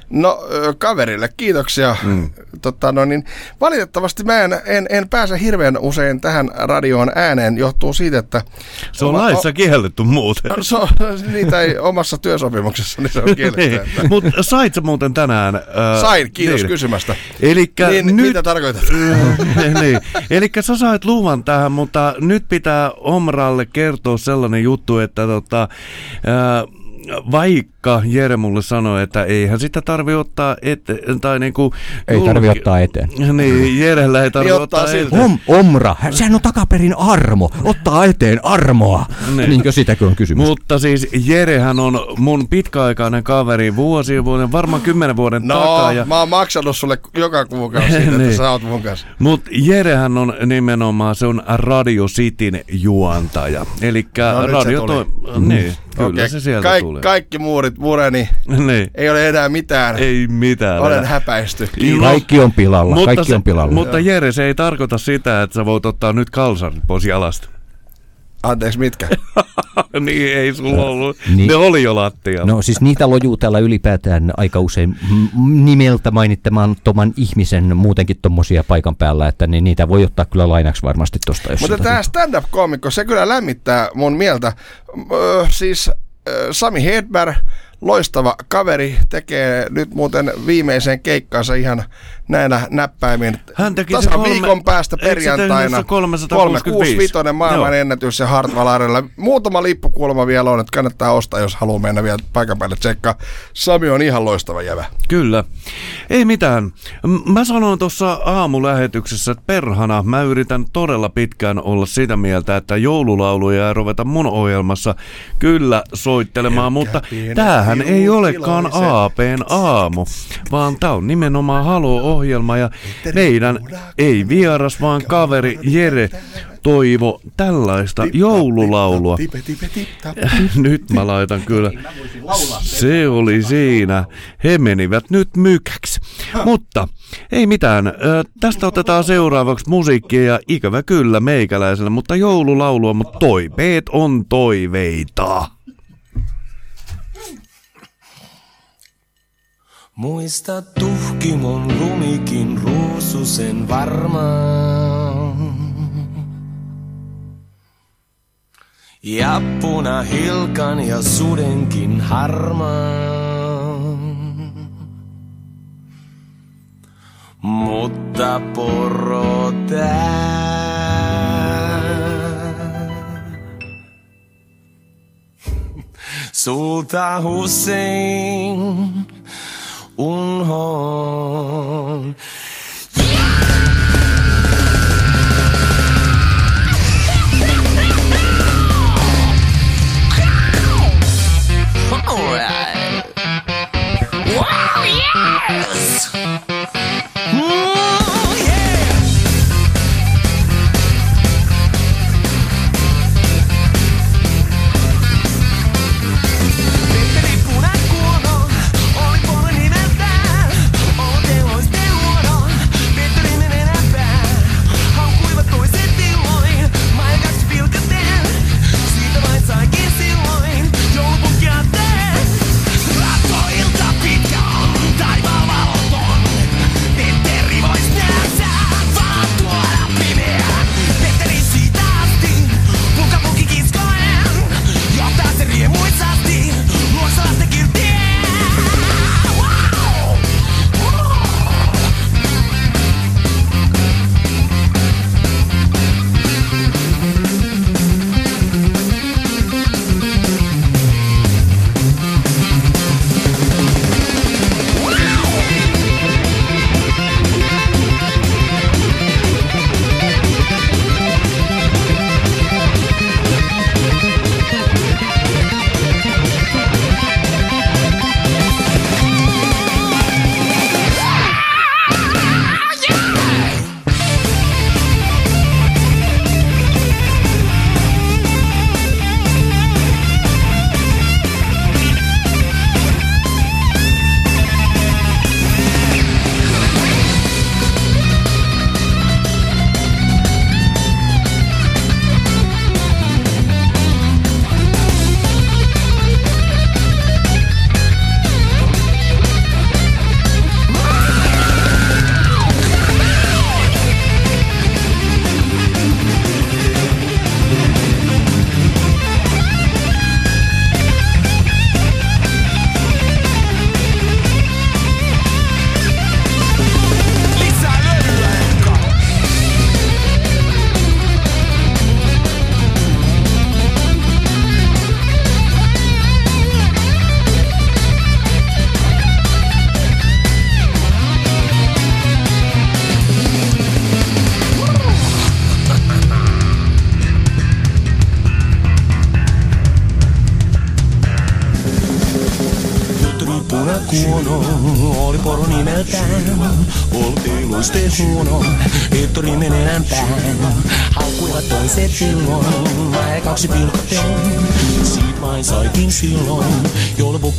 S5: No kaverille kiitoksia. Mm. Tota, no niin, valitettavasti mä en, en, en pääse hirveän usein tähän radioon ääneen. Johtuu siitä, että...
S1: Se on
S5: oma-
S1: laissa kielletty muuten.
S5: o, so, niitä ei omassa työsopimuksessa, niin se on kielletty.
S1: Niin. Mutta sait sä muuten tänään... Äh,
S5: Sain, kiitos
S1: niin.
S5: kysymästä.
S1: Elikkä
S5: Niin,
S1: nyt...
S5: mitä tarkoitat?
S1: niin. Eli sä sait luvan tähän, mutta nyt pitää Omralle kertoa sellainen juttu, että tota, ää, vaikka vaikka Jere mulle sanoi, että eihän sitä tarvi ottaa eteen, tai niinku...
S2: Ei julki... tarvi ottaa eteen.
S1: Niin, Jerellä ei tarvi ottaa, ottaa eteen.
S2: Om, omra, sehän on takaperin armo, ottaa eteen armoa. Niin. Niinkö sitäkö on kysymys?
S1: Mutta siis Jerehän on mun pitkäaikainen kaveri vuosi vuoden, varmaan kymmenen vuoden
S5: no,
S1: takaa.
S5: Ja... mä oon maksanut sulle joka kuukausi siitä, niin. että sä oot mun kanssa.
S1: Mut Jerehän on nimenomaan, se on Radio Cityn juontaja. Eli no, radio... To... Niin, kyllä okay. se sieltä
S5: Kaik-
S1: tulee.
S5: Kaikki muurit mureni. niin. Ei ole enää mitään.
S1: Ei mitään.
S5: Olen enää. häpäisty.
S2: Kaikki on pilalla. Mutta kaikki se, on pilalla.
S1: Mutta Jere, se ei tarkoita sitä, että sä voit ottaa nyt kalsarit pois jalasta.
S5: Anteeksi, mitkä?
S1: niin, ei sulla ollut. Niin. Ne oli jo lattialla.
S2: No siis niitä lojuu täällä ylipäätään aika usein nimeltä mainittamaan toman ihmisen muutenkin tommosia paikan päällä, että niin niitä voi ottaa kyllä lainaksi varmasti tosta.
S5: Mutta tämä stand-up-komikko, se kyllä lämmittää mun mieltä. Öö, siis Sami Hedberg, loistava kaveri, tekee nyt muuten viimeisen keikkansa ihan näinä näppäimin.
S1: Hän teki
S5: Tasan
S1: kolme,
S5: viikon päästä perjantaina. 365 maailman Joo. ennätys ja Hartwall Muutama lippukulma vielä on, että kannattaa ostaa, jos haluaa mennä vielä paikan päälle tsekkaa. Sami on ihan loistava jävä.
S1: Kyllä. Ei mitään. Mä sanoin tuossa aamulähetyksessä, että perhana mä yritän todella pitkään olla sitä mieltä, että joululauluja ei ruveta mun ohjelmassa kyllä soittelemaan, mutta tämähän ei olekaan APn aamu, vaan tää on nimenomaan Halo ohjelma ja meidän ei vieras vaan kaveri Jere toivo tällaista joululaulua. Nyt mä laitan kyllä. Se oli siinä. He menivät nyt mykäksi. Mutta ei mitään. Tästä otetaan seuraavaksi musiikkia ja ikävä kyllä meikäläisellä, mutta joululaulua, mutta toiveet on toiveita.
S7: Muista tuhkimon lumikin ruususen varmaan. Ja puna hilkan ja sudenkin harmaan. Mutta poro Sulta Hussein unhol.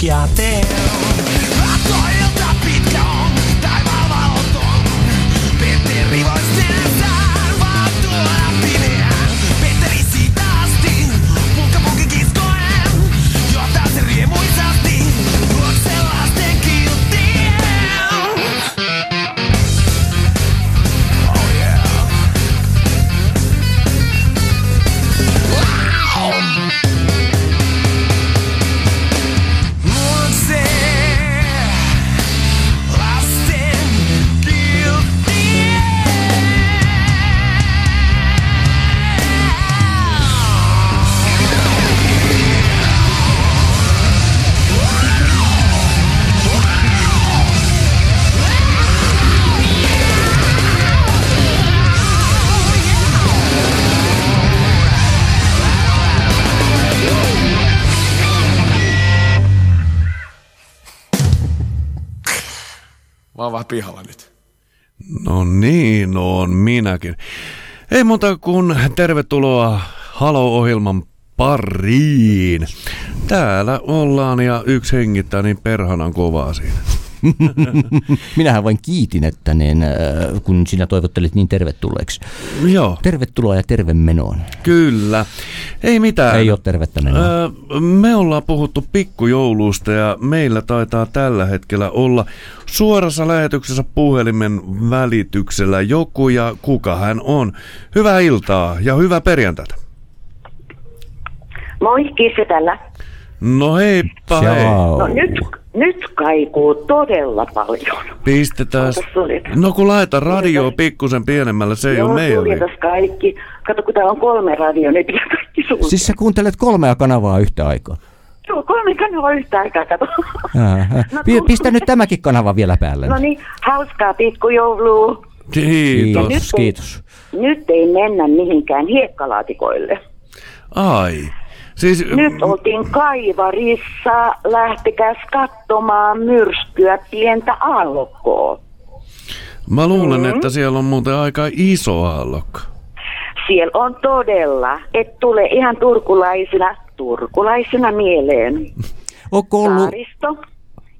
S7: Joulupukkia teen. Pihalla nyt.
S1: No niin, on minäkin. Ei muuta kuin tervetuloa Halo-ohjelman pariin. Täällä ollaan ja yksi hengittää niin perhanan kovaa siinä.
S2: Minähän vain kiitin, että niin, äh, kun sinä toivottelit niin tervetulleeksi.
S1: Joo,
S2: Tervetuloa ja terve menoon.
S1: kyllä. Ei mitään.
S2: Ei ole tervettä menoa.
S1: Öö, me ollaan puhuttu pikkujoulusta ja meillä taitaa tällä hetkellä olla suorassa lähetyksessä puhelimen välityksellä joku ja kuka hän on. Hyvää iltaa ja hyvää perjantaita.
S8: Moi, Kisse tällä.
S1: No heippa hei.
S8: No nyt, nyt kaikuu todella paljon.
S1: Pistetään. No kun laita radio pikkusen pienemmällä, se ei
S8: Joo,
S1: ole vika.
S8: kaikki. Kato, kun täällä on kolme radio, niin pitää kaikki suljeta.
S2: Siis sä kuuntelet kolmea kanavaa yhtä aikaa.
S8: Joo, kolme kanavaa yhtä aikaa, kato.
S2: Ää,
S8: No,
S2: Pistä nyt tämäkin kanava vielä päälle.
S8: No niin, hauskaa pikkujoulua.
S1: Kiitos.
S2: Kiitos, kiitos.
S8: Nyt ei mennä mihinkään hiekkalaatikoille.
S1: Ai. Siis,
S8: Nyt oltiin kaivarissa, lähtekäs katsomaan myrskyä pientä aallokkoa.
S1: mä
S8: Mm.
S1: luulen, että siellä on muuten aika iso aallokko.
S8: Siellä on todella, et tule ihan turkulaisena, turkulaisena mieleen.
S2: Onko ollut...
S8: Saaristo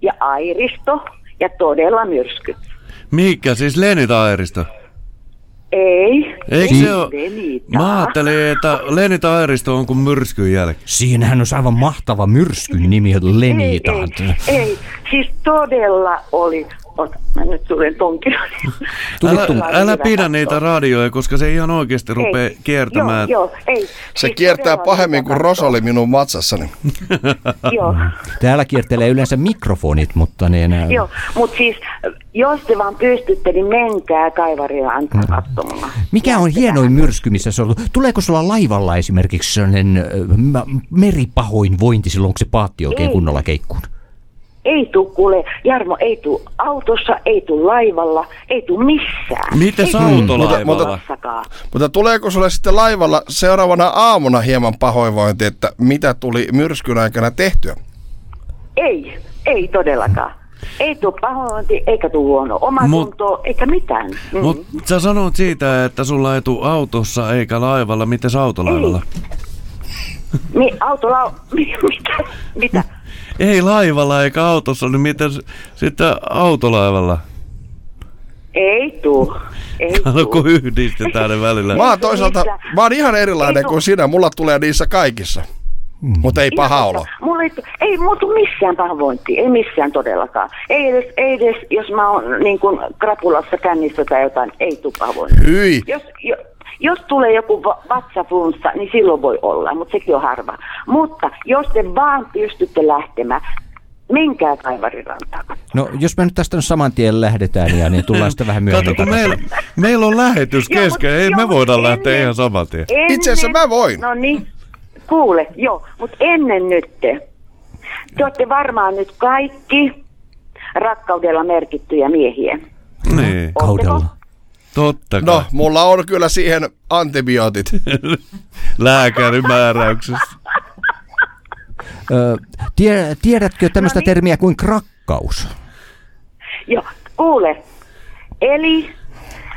S8: ja Airisto ja todella myrskyt.
S1: Mikä siis Lenitairisto?
S8: Ei.
S1: Eikö
S8: ei
S1: se ole?
S8: Lenita.
S1: Mä ajattelin, että Lenitairisto on kuin myrskyn jälkeen.
S2: Siinähän on aivan mahtava myrskyn nimi,
S8: ei,
S2: Lenita.
S8: ei, ei, siis todella oli. Ota, mä nyt tulen.
S1: Älä, älä pidä niitä radioja, koska se ihan oikeasti rupeaa kiertämään.
S8: Joo, joo, ei.
S5: Se
S8: Siis
S5: kiertää pahemmin kuin Rosoli minun matsassani.
S8: Joo.
S2: Täällä kiertelee yleensä mikrofonit, mutta niin...
S8: Joo, mutta siis jos te vaan pystytte, niin menkää kaivaria antaa katsomaan.
S2: Mikä on hienoin myrsky, missä se on ollut? Tuleeko sulla laivalla esimerkiksi sellainen meripahoinvointi silloin, kun se paatti oikein
S8: Ei.
S2: kunnolla keikkuun?
S8: Ei tuu kuule, Jarmo, ei tuu autossa, ei tuu laivalla, ei tuu missään. Ei
S1: autolaivalla?
S8: tuu massakaan.
S5: Mutta tuleeko sulle sitten laivalla seuraavana aamuna hieman pahoinvointi, että mitä tuli myrskyn aikana tehtyä?
S8: Ei, ei todellakaan. Ei tuu pahointi, eikä tuu huono omatuntoa,
S1: Mut-
S8: eikä mitään. Mm.
S1: Mut sä sanoit siitä, että sulla ei tuu autossa eikä laivalla. Mites autolaivalla?
S8: Mi, autola... Mi, mitä? Mitä?
S1: Ei laivalla eikä autossa, niin miten sitten autolaivalla?
S8: Ei tuu. Ei
S1: Kato, kun yhdistetään ne välillä.
S5: Mä oon toisaalta, mä oon ihan erilainen kuin sinä. Mulla tulee niissä kaikissa. Mutta ei paha olo.
S8: Mulla ei, ei muutu missään pahoinvointia, ei missään todellakaan. Ei edes, ei edes jos mä oon niin kuin krapulassa kännissä tai jotain, ei tuu pahoinvointia.
S5: Hyi.
S8: Jos, jo, jos tulee joku va- vatsaflunssa, niin silloin voi olla, mutta sekin on harva. Mutta jos te vaan pystytte lähtemään, menkää kaivarirantaan.
S2: No, jos me nyt tästä nyt saman tien lähdetään ja niin tullaan sitten vähän myöhemmin
S1: Kato, meillä, meillä on lähetys kesken, ei
S8: joo,
S1: me voida lähteä
S8: ennen-
S1: ihan saman tien.
S8: Ennen,
S5: Itse asiassa mä voin.
S8: No niin, kuule, joo, mutta ennen nyt te. Te olette varmaan nyt kaikki rakkaudella merkittyjä miehiä.
S1: Niin,
S2: Kaudella.
S1: Totta kai.
S5: No, mulla on kyllä siihen antibiootit.
S1: Lääkärin määräyksessä.
S2: Ö, tie, tiedätkö tämmöistä
S8: No niin.
S2: termiä kuin krakkaus?
S8: Joo, kuule. Eli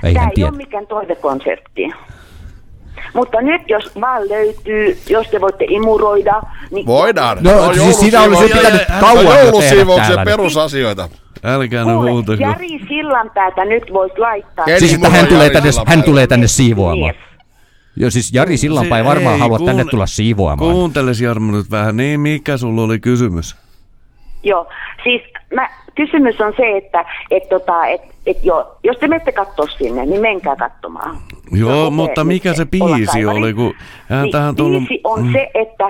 S2: Ei
S8: tämä ei
S2: tiedä.
S8: ole mikään toivekonsertti. Mutta nyt jos vaan löytyy, jos te voitte imuroida, niin...
S5: Voidaan.
S2: No, siis siinä olisi pitänyt
S5: No,
S2: kauan jo tehdä
S5: joulusiivouksen
S2: täällä.
S5: perusasioita.
S1: Älkää nyt
S8: Kuule,
S1: huutako.
S8: Jari Sillanpäätä nyt voisi laittaa.
S5: Eli
S2: Siis että hän tulee tänne, hän tulee tänne siivoamaan.
S8: Mies.
S2: Joo, siis Jari Sillanpää ei varmaan
S1: ei,
S2: halua
S1: kuun-
S2: tänne tulla siivoamaan.
S1: Kuunteles Jarmo nyt vähän, niin mikä sulla oli kysymys?
S8: Joo, siis mä, kysymys on se, että et, tota, et, et jo, jos te menette katsoa sinne, niin menkää katsomaan.
S1: Joo,
S8: Se on
S1: mutta
S8: upea
S1: mikä se biisi oli, kun hän
S8: niin,
S1: tähän tullut...
S8: Biisi on
S1: Mm.
S8: se, että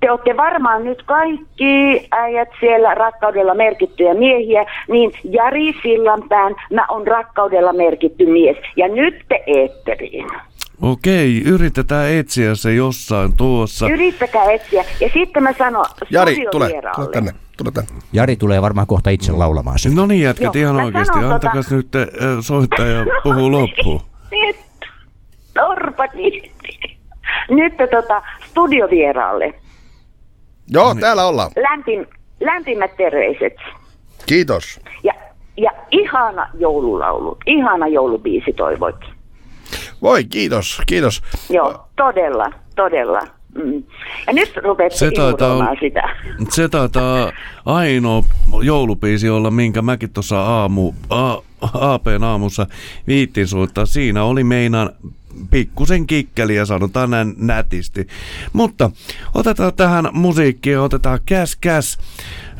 S8: te olette varmaan nyt kaikki äijät siellä rakkaudella merkittyjä miehiä, niin Jari Sillanpään mä on rakkaudella merkitty mies. Ja nyt te eetteriin.
S1: Okei, yritetään etsiä se jossain tuossa.
S8: Yrittäkää etsiä. Ja sitten mä sanon
S5: Jari, tule, tule tänne. Tule tänne.
S2: Jari tulee varmaan kohta itse laulamaan sen.
S1: No niin, jätkät,
S8: Joo,
S1: ihan
S8: mä
S1: oikeasti.
S8: sanon tota-
S1: Antakas nyt äh, soittaa ja puhuu loppuun.
S8: Nyt, torpati. Nyt tota, studiovieraalle.
S5: Joo, täällä ollaan.
S8: Lämpim, lämpimät terveiset.
S5: Kiitos.
S8: Ja, ja ihana joululaulu, ihana joulubiisi toivoit.
S5: Voi, kiitos, kiitos.
S8: Joo, todella, todella. Mm. Ja nyt rupeat
S1: Se taitaa
S8: sitä.
S1: Se taitaa ainoa joulupiisi olla, minkä mäkin tuossa aamu, a, APn aamussa viittin soittaa. Siinä oli meinaan pikkusen kikkeliä, sanotaan näin nätisti. Mutta otetaan tähän musiikkia, otetaan käs käs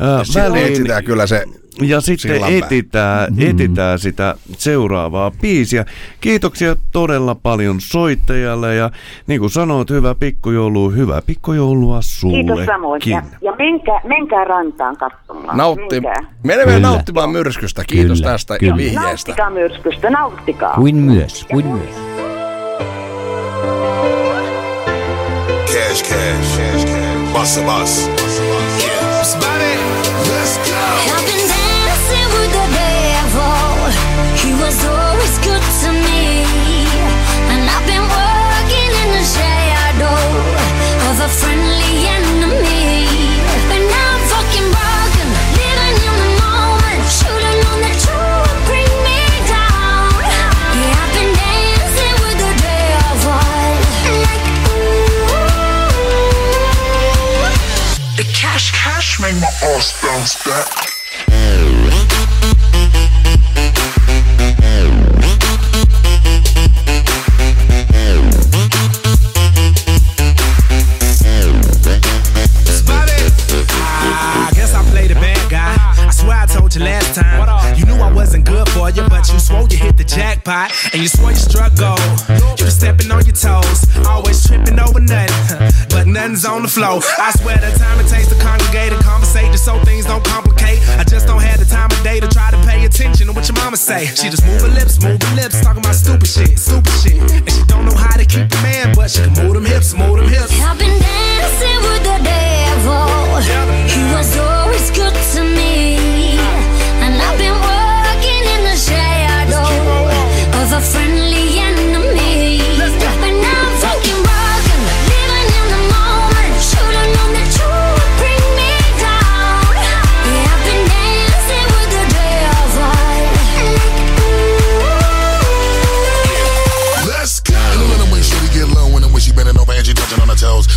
S1: äh,
S5: Sitten etsitään kyllä se
S1: ja sitten etitään, etitään sitä seuraavaa biisiä. Kiitoksia todella paljon soittajalle ja niin kuin sanoit, hyvä pikkujoulu, hyvä pikkujoulua sulle.
S8: Kiitos samoin. Ja, ja menkää, menkää rantaan katsomaan.
S5: nautti.
S8: Menkää.
S5: Menemme nauttimaan myrskystä. Kiitos
S2: Kyllä,
S5: tästä
S2: kyllä.
S5: vihjeestä.
S8: Nauttikaa myrskystä, nauttikaa.
S2: Kuin myös, kuin myös.
S3: cash, cash. Bassa, bassa. Make my ass bounce back.
S7: Wasn't good for you, but you swore you hit the jackpot. And you swore you struck gold. You was stepping on your toes. Always tripping over nothing. But nothing's on the flow. I swear the time it takes to congregate and conversate just so things don't complicate. I just don't have the time of day to try to pay attention to what your mama say. She just move her lips, move her lips, talking about stupid shit, stupid shit. And she don't know how to keep the man, but she can move them hips, move them hips.
S6: I've been dancing with the devil. He was always good to me.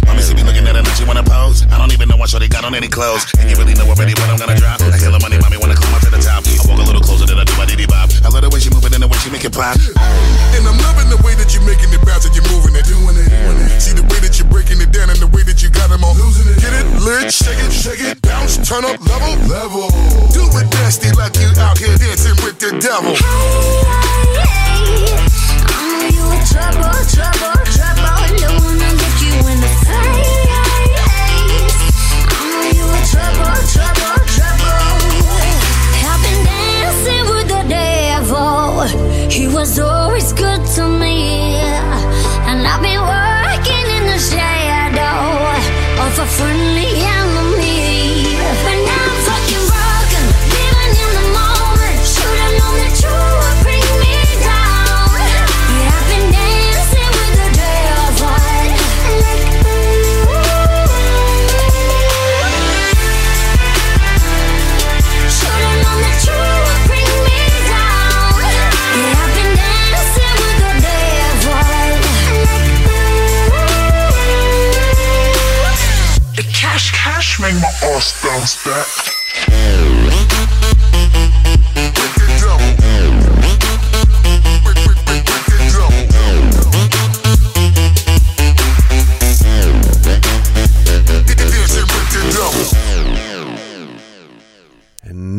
S3: Mommy see me looking at her she wanna pose. I don't even know why shorty got on any clothes. And you really know already what I'm gonna drop. Pop. And I'm loving the way that you're making it bounce and you're moving it, doing it, doing it. See the way that you're breaking it down and the way that you got them on losing it. Get it, lit, shake it, shake it, bounce, turn up, level, level. Do it nasty like you out here dancing with the devil.
S6: Trouble, trouble, trouble. Don't wanna get you in the He was always good to me, and I've been working in the shadow of a friendly enemy.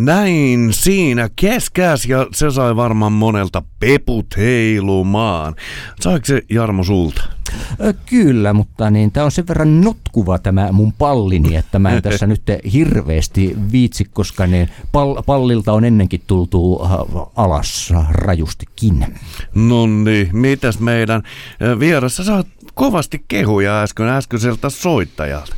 S1: Näin siinä keskäs ja se sai varmaan monelta peput heilumaan. Saiko se Jarmo sulta?
S2: Ö, Kyllä, mutta niin, tämä on sen verran notkuva tämä mun pallini, että mä en tässä nyt hirveästi viitsi, koska niin, pal- pallilta on ennenkin tultu äh, alas rajustikin.
S1: No niin, mitäs meidän vieressä saat kovasti kehuja äsken äskeiseltä soittajalta.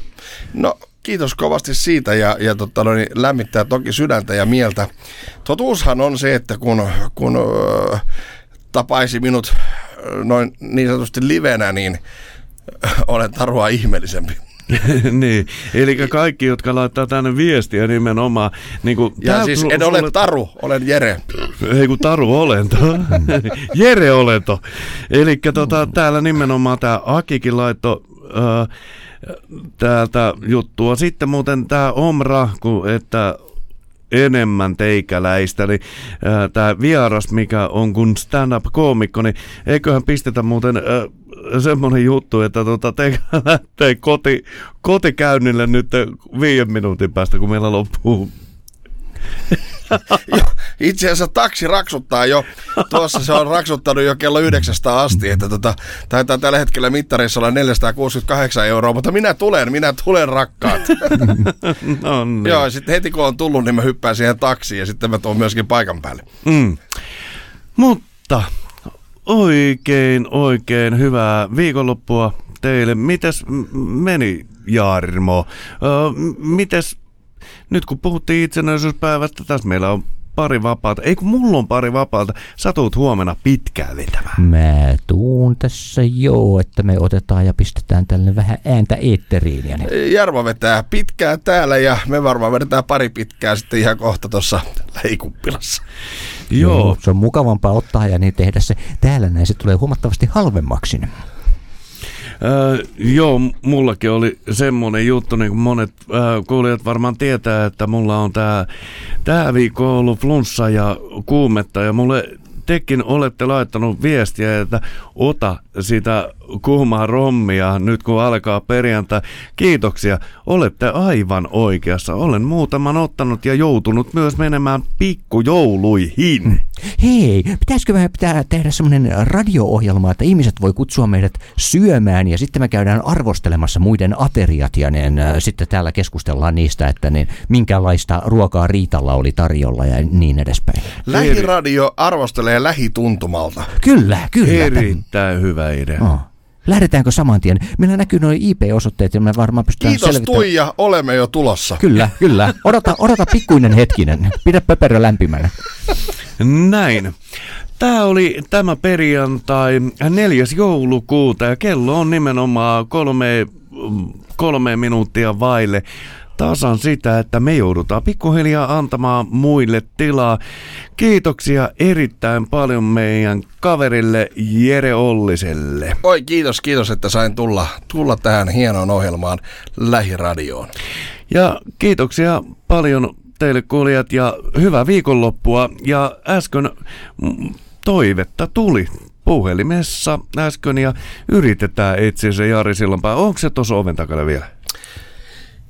S5: No kiitos kovasti siitä ja, ja totta, no, niin lämmittää toki sydäntä ja mieltä. Totuushan on se, että kun, kun ö, tapaisi minut noin niin sanotusti livenä, niin olen tarua ihmeellisempi.
S1: niin, eli kaikki, jotka laittaa tänne viestiä nimenomaan. Niin kuin,
S5: Ja
S1: tää-
S5: siis en ole
S1: sulle-
S5: Taru, olen Jere.
S1: Ei kun Taru Olento. Jere Olento. Eli tota, täällä nimenomaan tämä Akikin laitto äh, täältä juttua. Sitten muuten tämä Omra, kun, että enemmän teikäläistä, niin äh, tämä vieras, mikä on kun stand-up-koomikko, niin eiköhän pistetä muuten äh, semmoinen juttu, että tota, teikä lähtee koti, kotikäynnille nyt viiden minuutin päästä, kun meillä loppuu
S5: itse asiassa taksi raksuttaa jo, tuossa se on raksuttanut jo kello yhdeksästä asti, että tota, taitaa tällä hetkellä mittarissa olla 468 euroa, mutta minä tulen, minä tulen rakkaat.
S1: no, niin.
S5: Joo, sitten heti kun on tullut, niin mä hyppään siihen taksiin ja sitten mä tuon myöskin paikan päälle.
S1: Mm. Mutta oikein, oikein hyvää viikonloppua teille. Mites meni, Jarmo? Öö, mites, nyt kun puhuttiin itsenäisyyspäivästä, tässä meillä on pari vapaata. Ei kun mulla on pari vapaata. Sä tuut huomenna pitkään vetämään.
S2: Mä tuun tässä joo, että me otetaan ja pistetään tälle vähän ääntä eetteriin. Ja niin.
S5: Jarmo vetää pitkää täällä ja me varmaan vedetään pari pitkää sitten ihan kohta tuossa lähikuppilassa.
S1: Joo.
S2: Se on mukavampaa ottaa ja niin tehdä se täällä näin. Se tulee huomattavasti halvemmaksi.
S1: Öö, joo, mullakin oli semmoinen juttu, niin kuin monet öö, kuulijat varmaan tietää, että mulla on tää, tää viikko ollut flunssa ja kuumetta ja mulle tekin olette laittanut viestiä, että ota sitä kuumaa rommia nyt kun alkaa perjantai. Kiitoksia, olette aivan oikeassa. Olen muutaman ottanut ja joutunut myös menemään pikkujouluihin.
S2: Hei, pitäisikö me pitää tehdä semmoinen radio-ohjelma, että ihmiset voi kutsua meidät syömään ja sitten me käydään arvostelemassa muiden ateriat ja niin, äh, sitten täällä keskustellaan niistä, että niin, minkälaista ruokaa Riitalla oli tarjolla ja niin edespäin.
S5: Lähiradio arvostelee lähituntumalta.
S2: Kyllä, kyllä.
S1: Erittäin hyvä idea.
S2: Oh. Lähdetäänkö saman tien? Meillä näkyy nuo IP-osoitteet ja me varmaan pystytään
S5: Kiitos
S2: selvittämään.
S5: Tuija, olemme jo tulossa.
S2: Kyllä, kyllä. Odota, odota pikkuinen hetkinen. Pidä pöperö lämpimänä.
S1: Näin. Tämä oli tämä perjantai 4. joulukuuta ja kello on nimenomaan kolme, kolme minuuttia vaille tasan sitä, että me joudutaan pikkuhiljaa antamaan muille tilaa. Kiitoksia erittäin paljon meidän kaverille Jere Olliselle.
S5: Oi kiitos, kiitos, että sain tulla, tulla tähän hienoon ohjelmaan Lähiradioon.
S1: Ja kiitoksia paljon teille kuulijat ja hyvää viikonloppua. Ja äsken toivetta tuli puhelimessa äsken ja yritetään etsiä se Jari Sillanpää. Onko se tuossa oven takana vielä?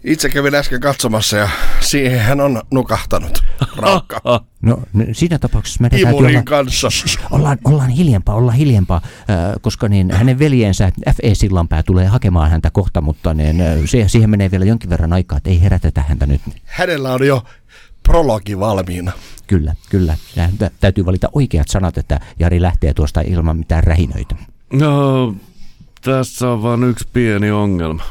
S5: Itse kävin äsken katsomassa ja siihen hän on nukahtanut. Raukka.
S2: No n- siinä tapauksessa meidän täytyy olla,
S5: Imurin kanssa.
S2: ollaan, ollaan hiljempaa, ollaan hiljempaa, äh, koska niin hänen veljensä F.E. Sillanpää tulee hakemaan häntä kohta, mutta niin, äh, se, siihen menee vielä jonkin verran aikaa, että ei herätetä häntä nyt.
S5: Hänellä on jo prologi valmiina.
S2: Kyllä, kyllä. Tä- täytyy valita oikeat sanat, että Jari lähtee tuosta ilman mitään rähinöitä.
S1: No, tässä on vain yksi pieni ongelma.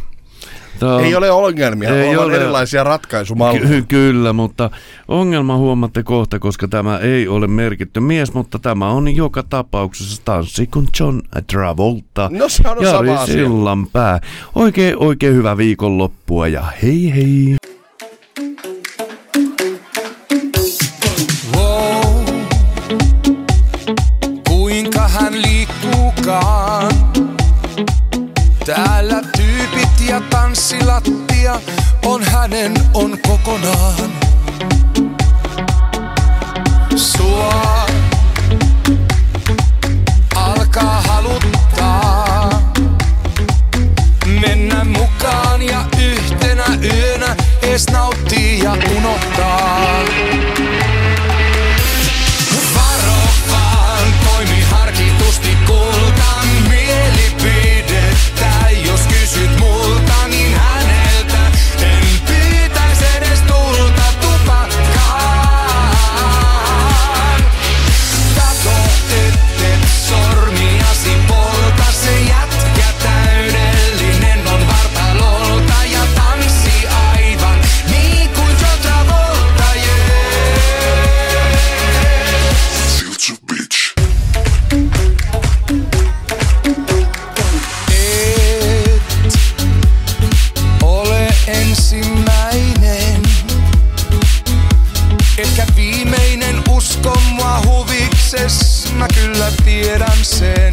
S1: Tää on-
S5: Ei ole ongelmia,
S1: Ei
S5: on
S1: ole.
S5: erilaisia ratkaisumalleja.
S1: Ky- kyllä, mutta ongelma huomatte kohta, koska tämä ei ole merkitty mies, mutta tämä on joka tapauksessa tanssi kuin John Travolta.
S5: No se on
S1: Jari
S5: sama asia.
S1: Sillanpää. Oikein, oikein hyvää viikonloppua ja hei hei.
S9: Wow. Kuinka hän liikkuukaan? Täällä ja tanssilattia on hänen on kokonaan. Sua alkaa haluttaa mennä mukaan ja yhtenä yönä es nauttii ja unohtaa. você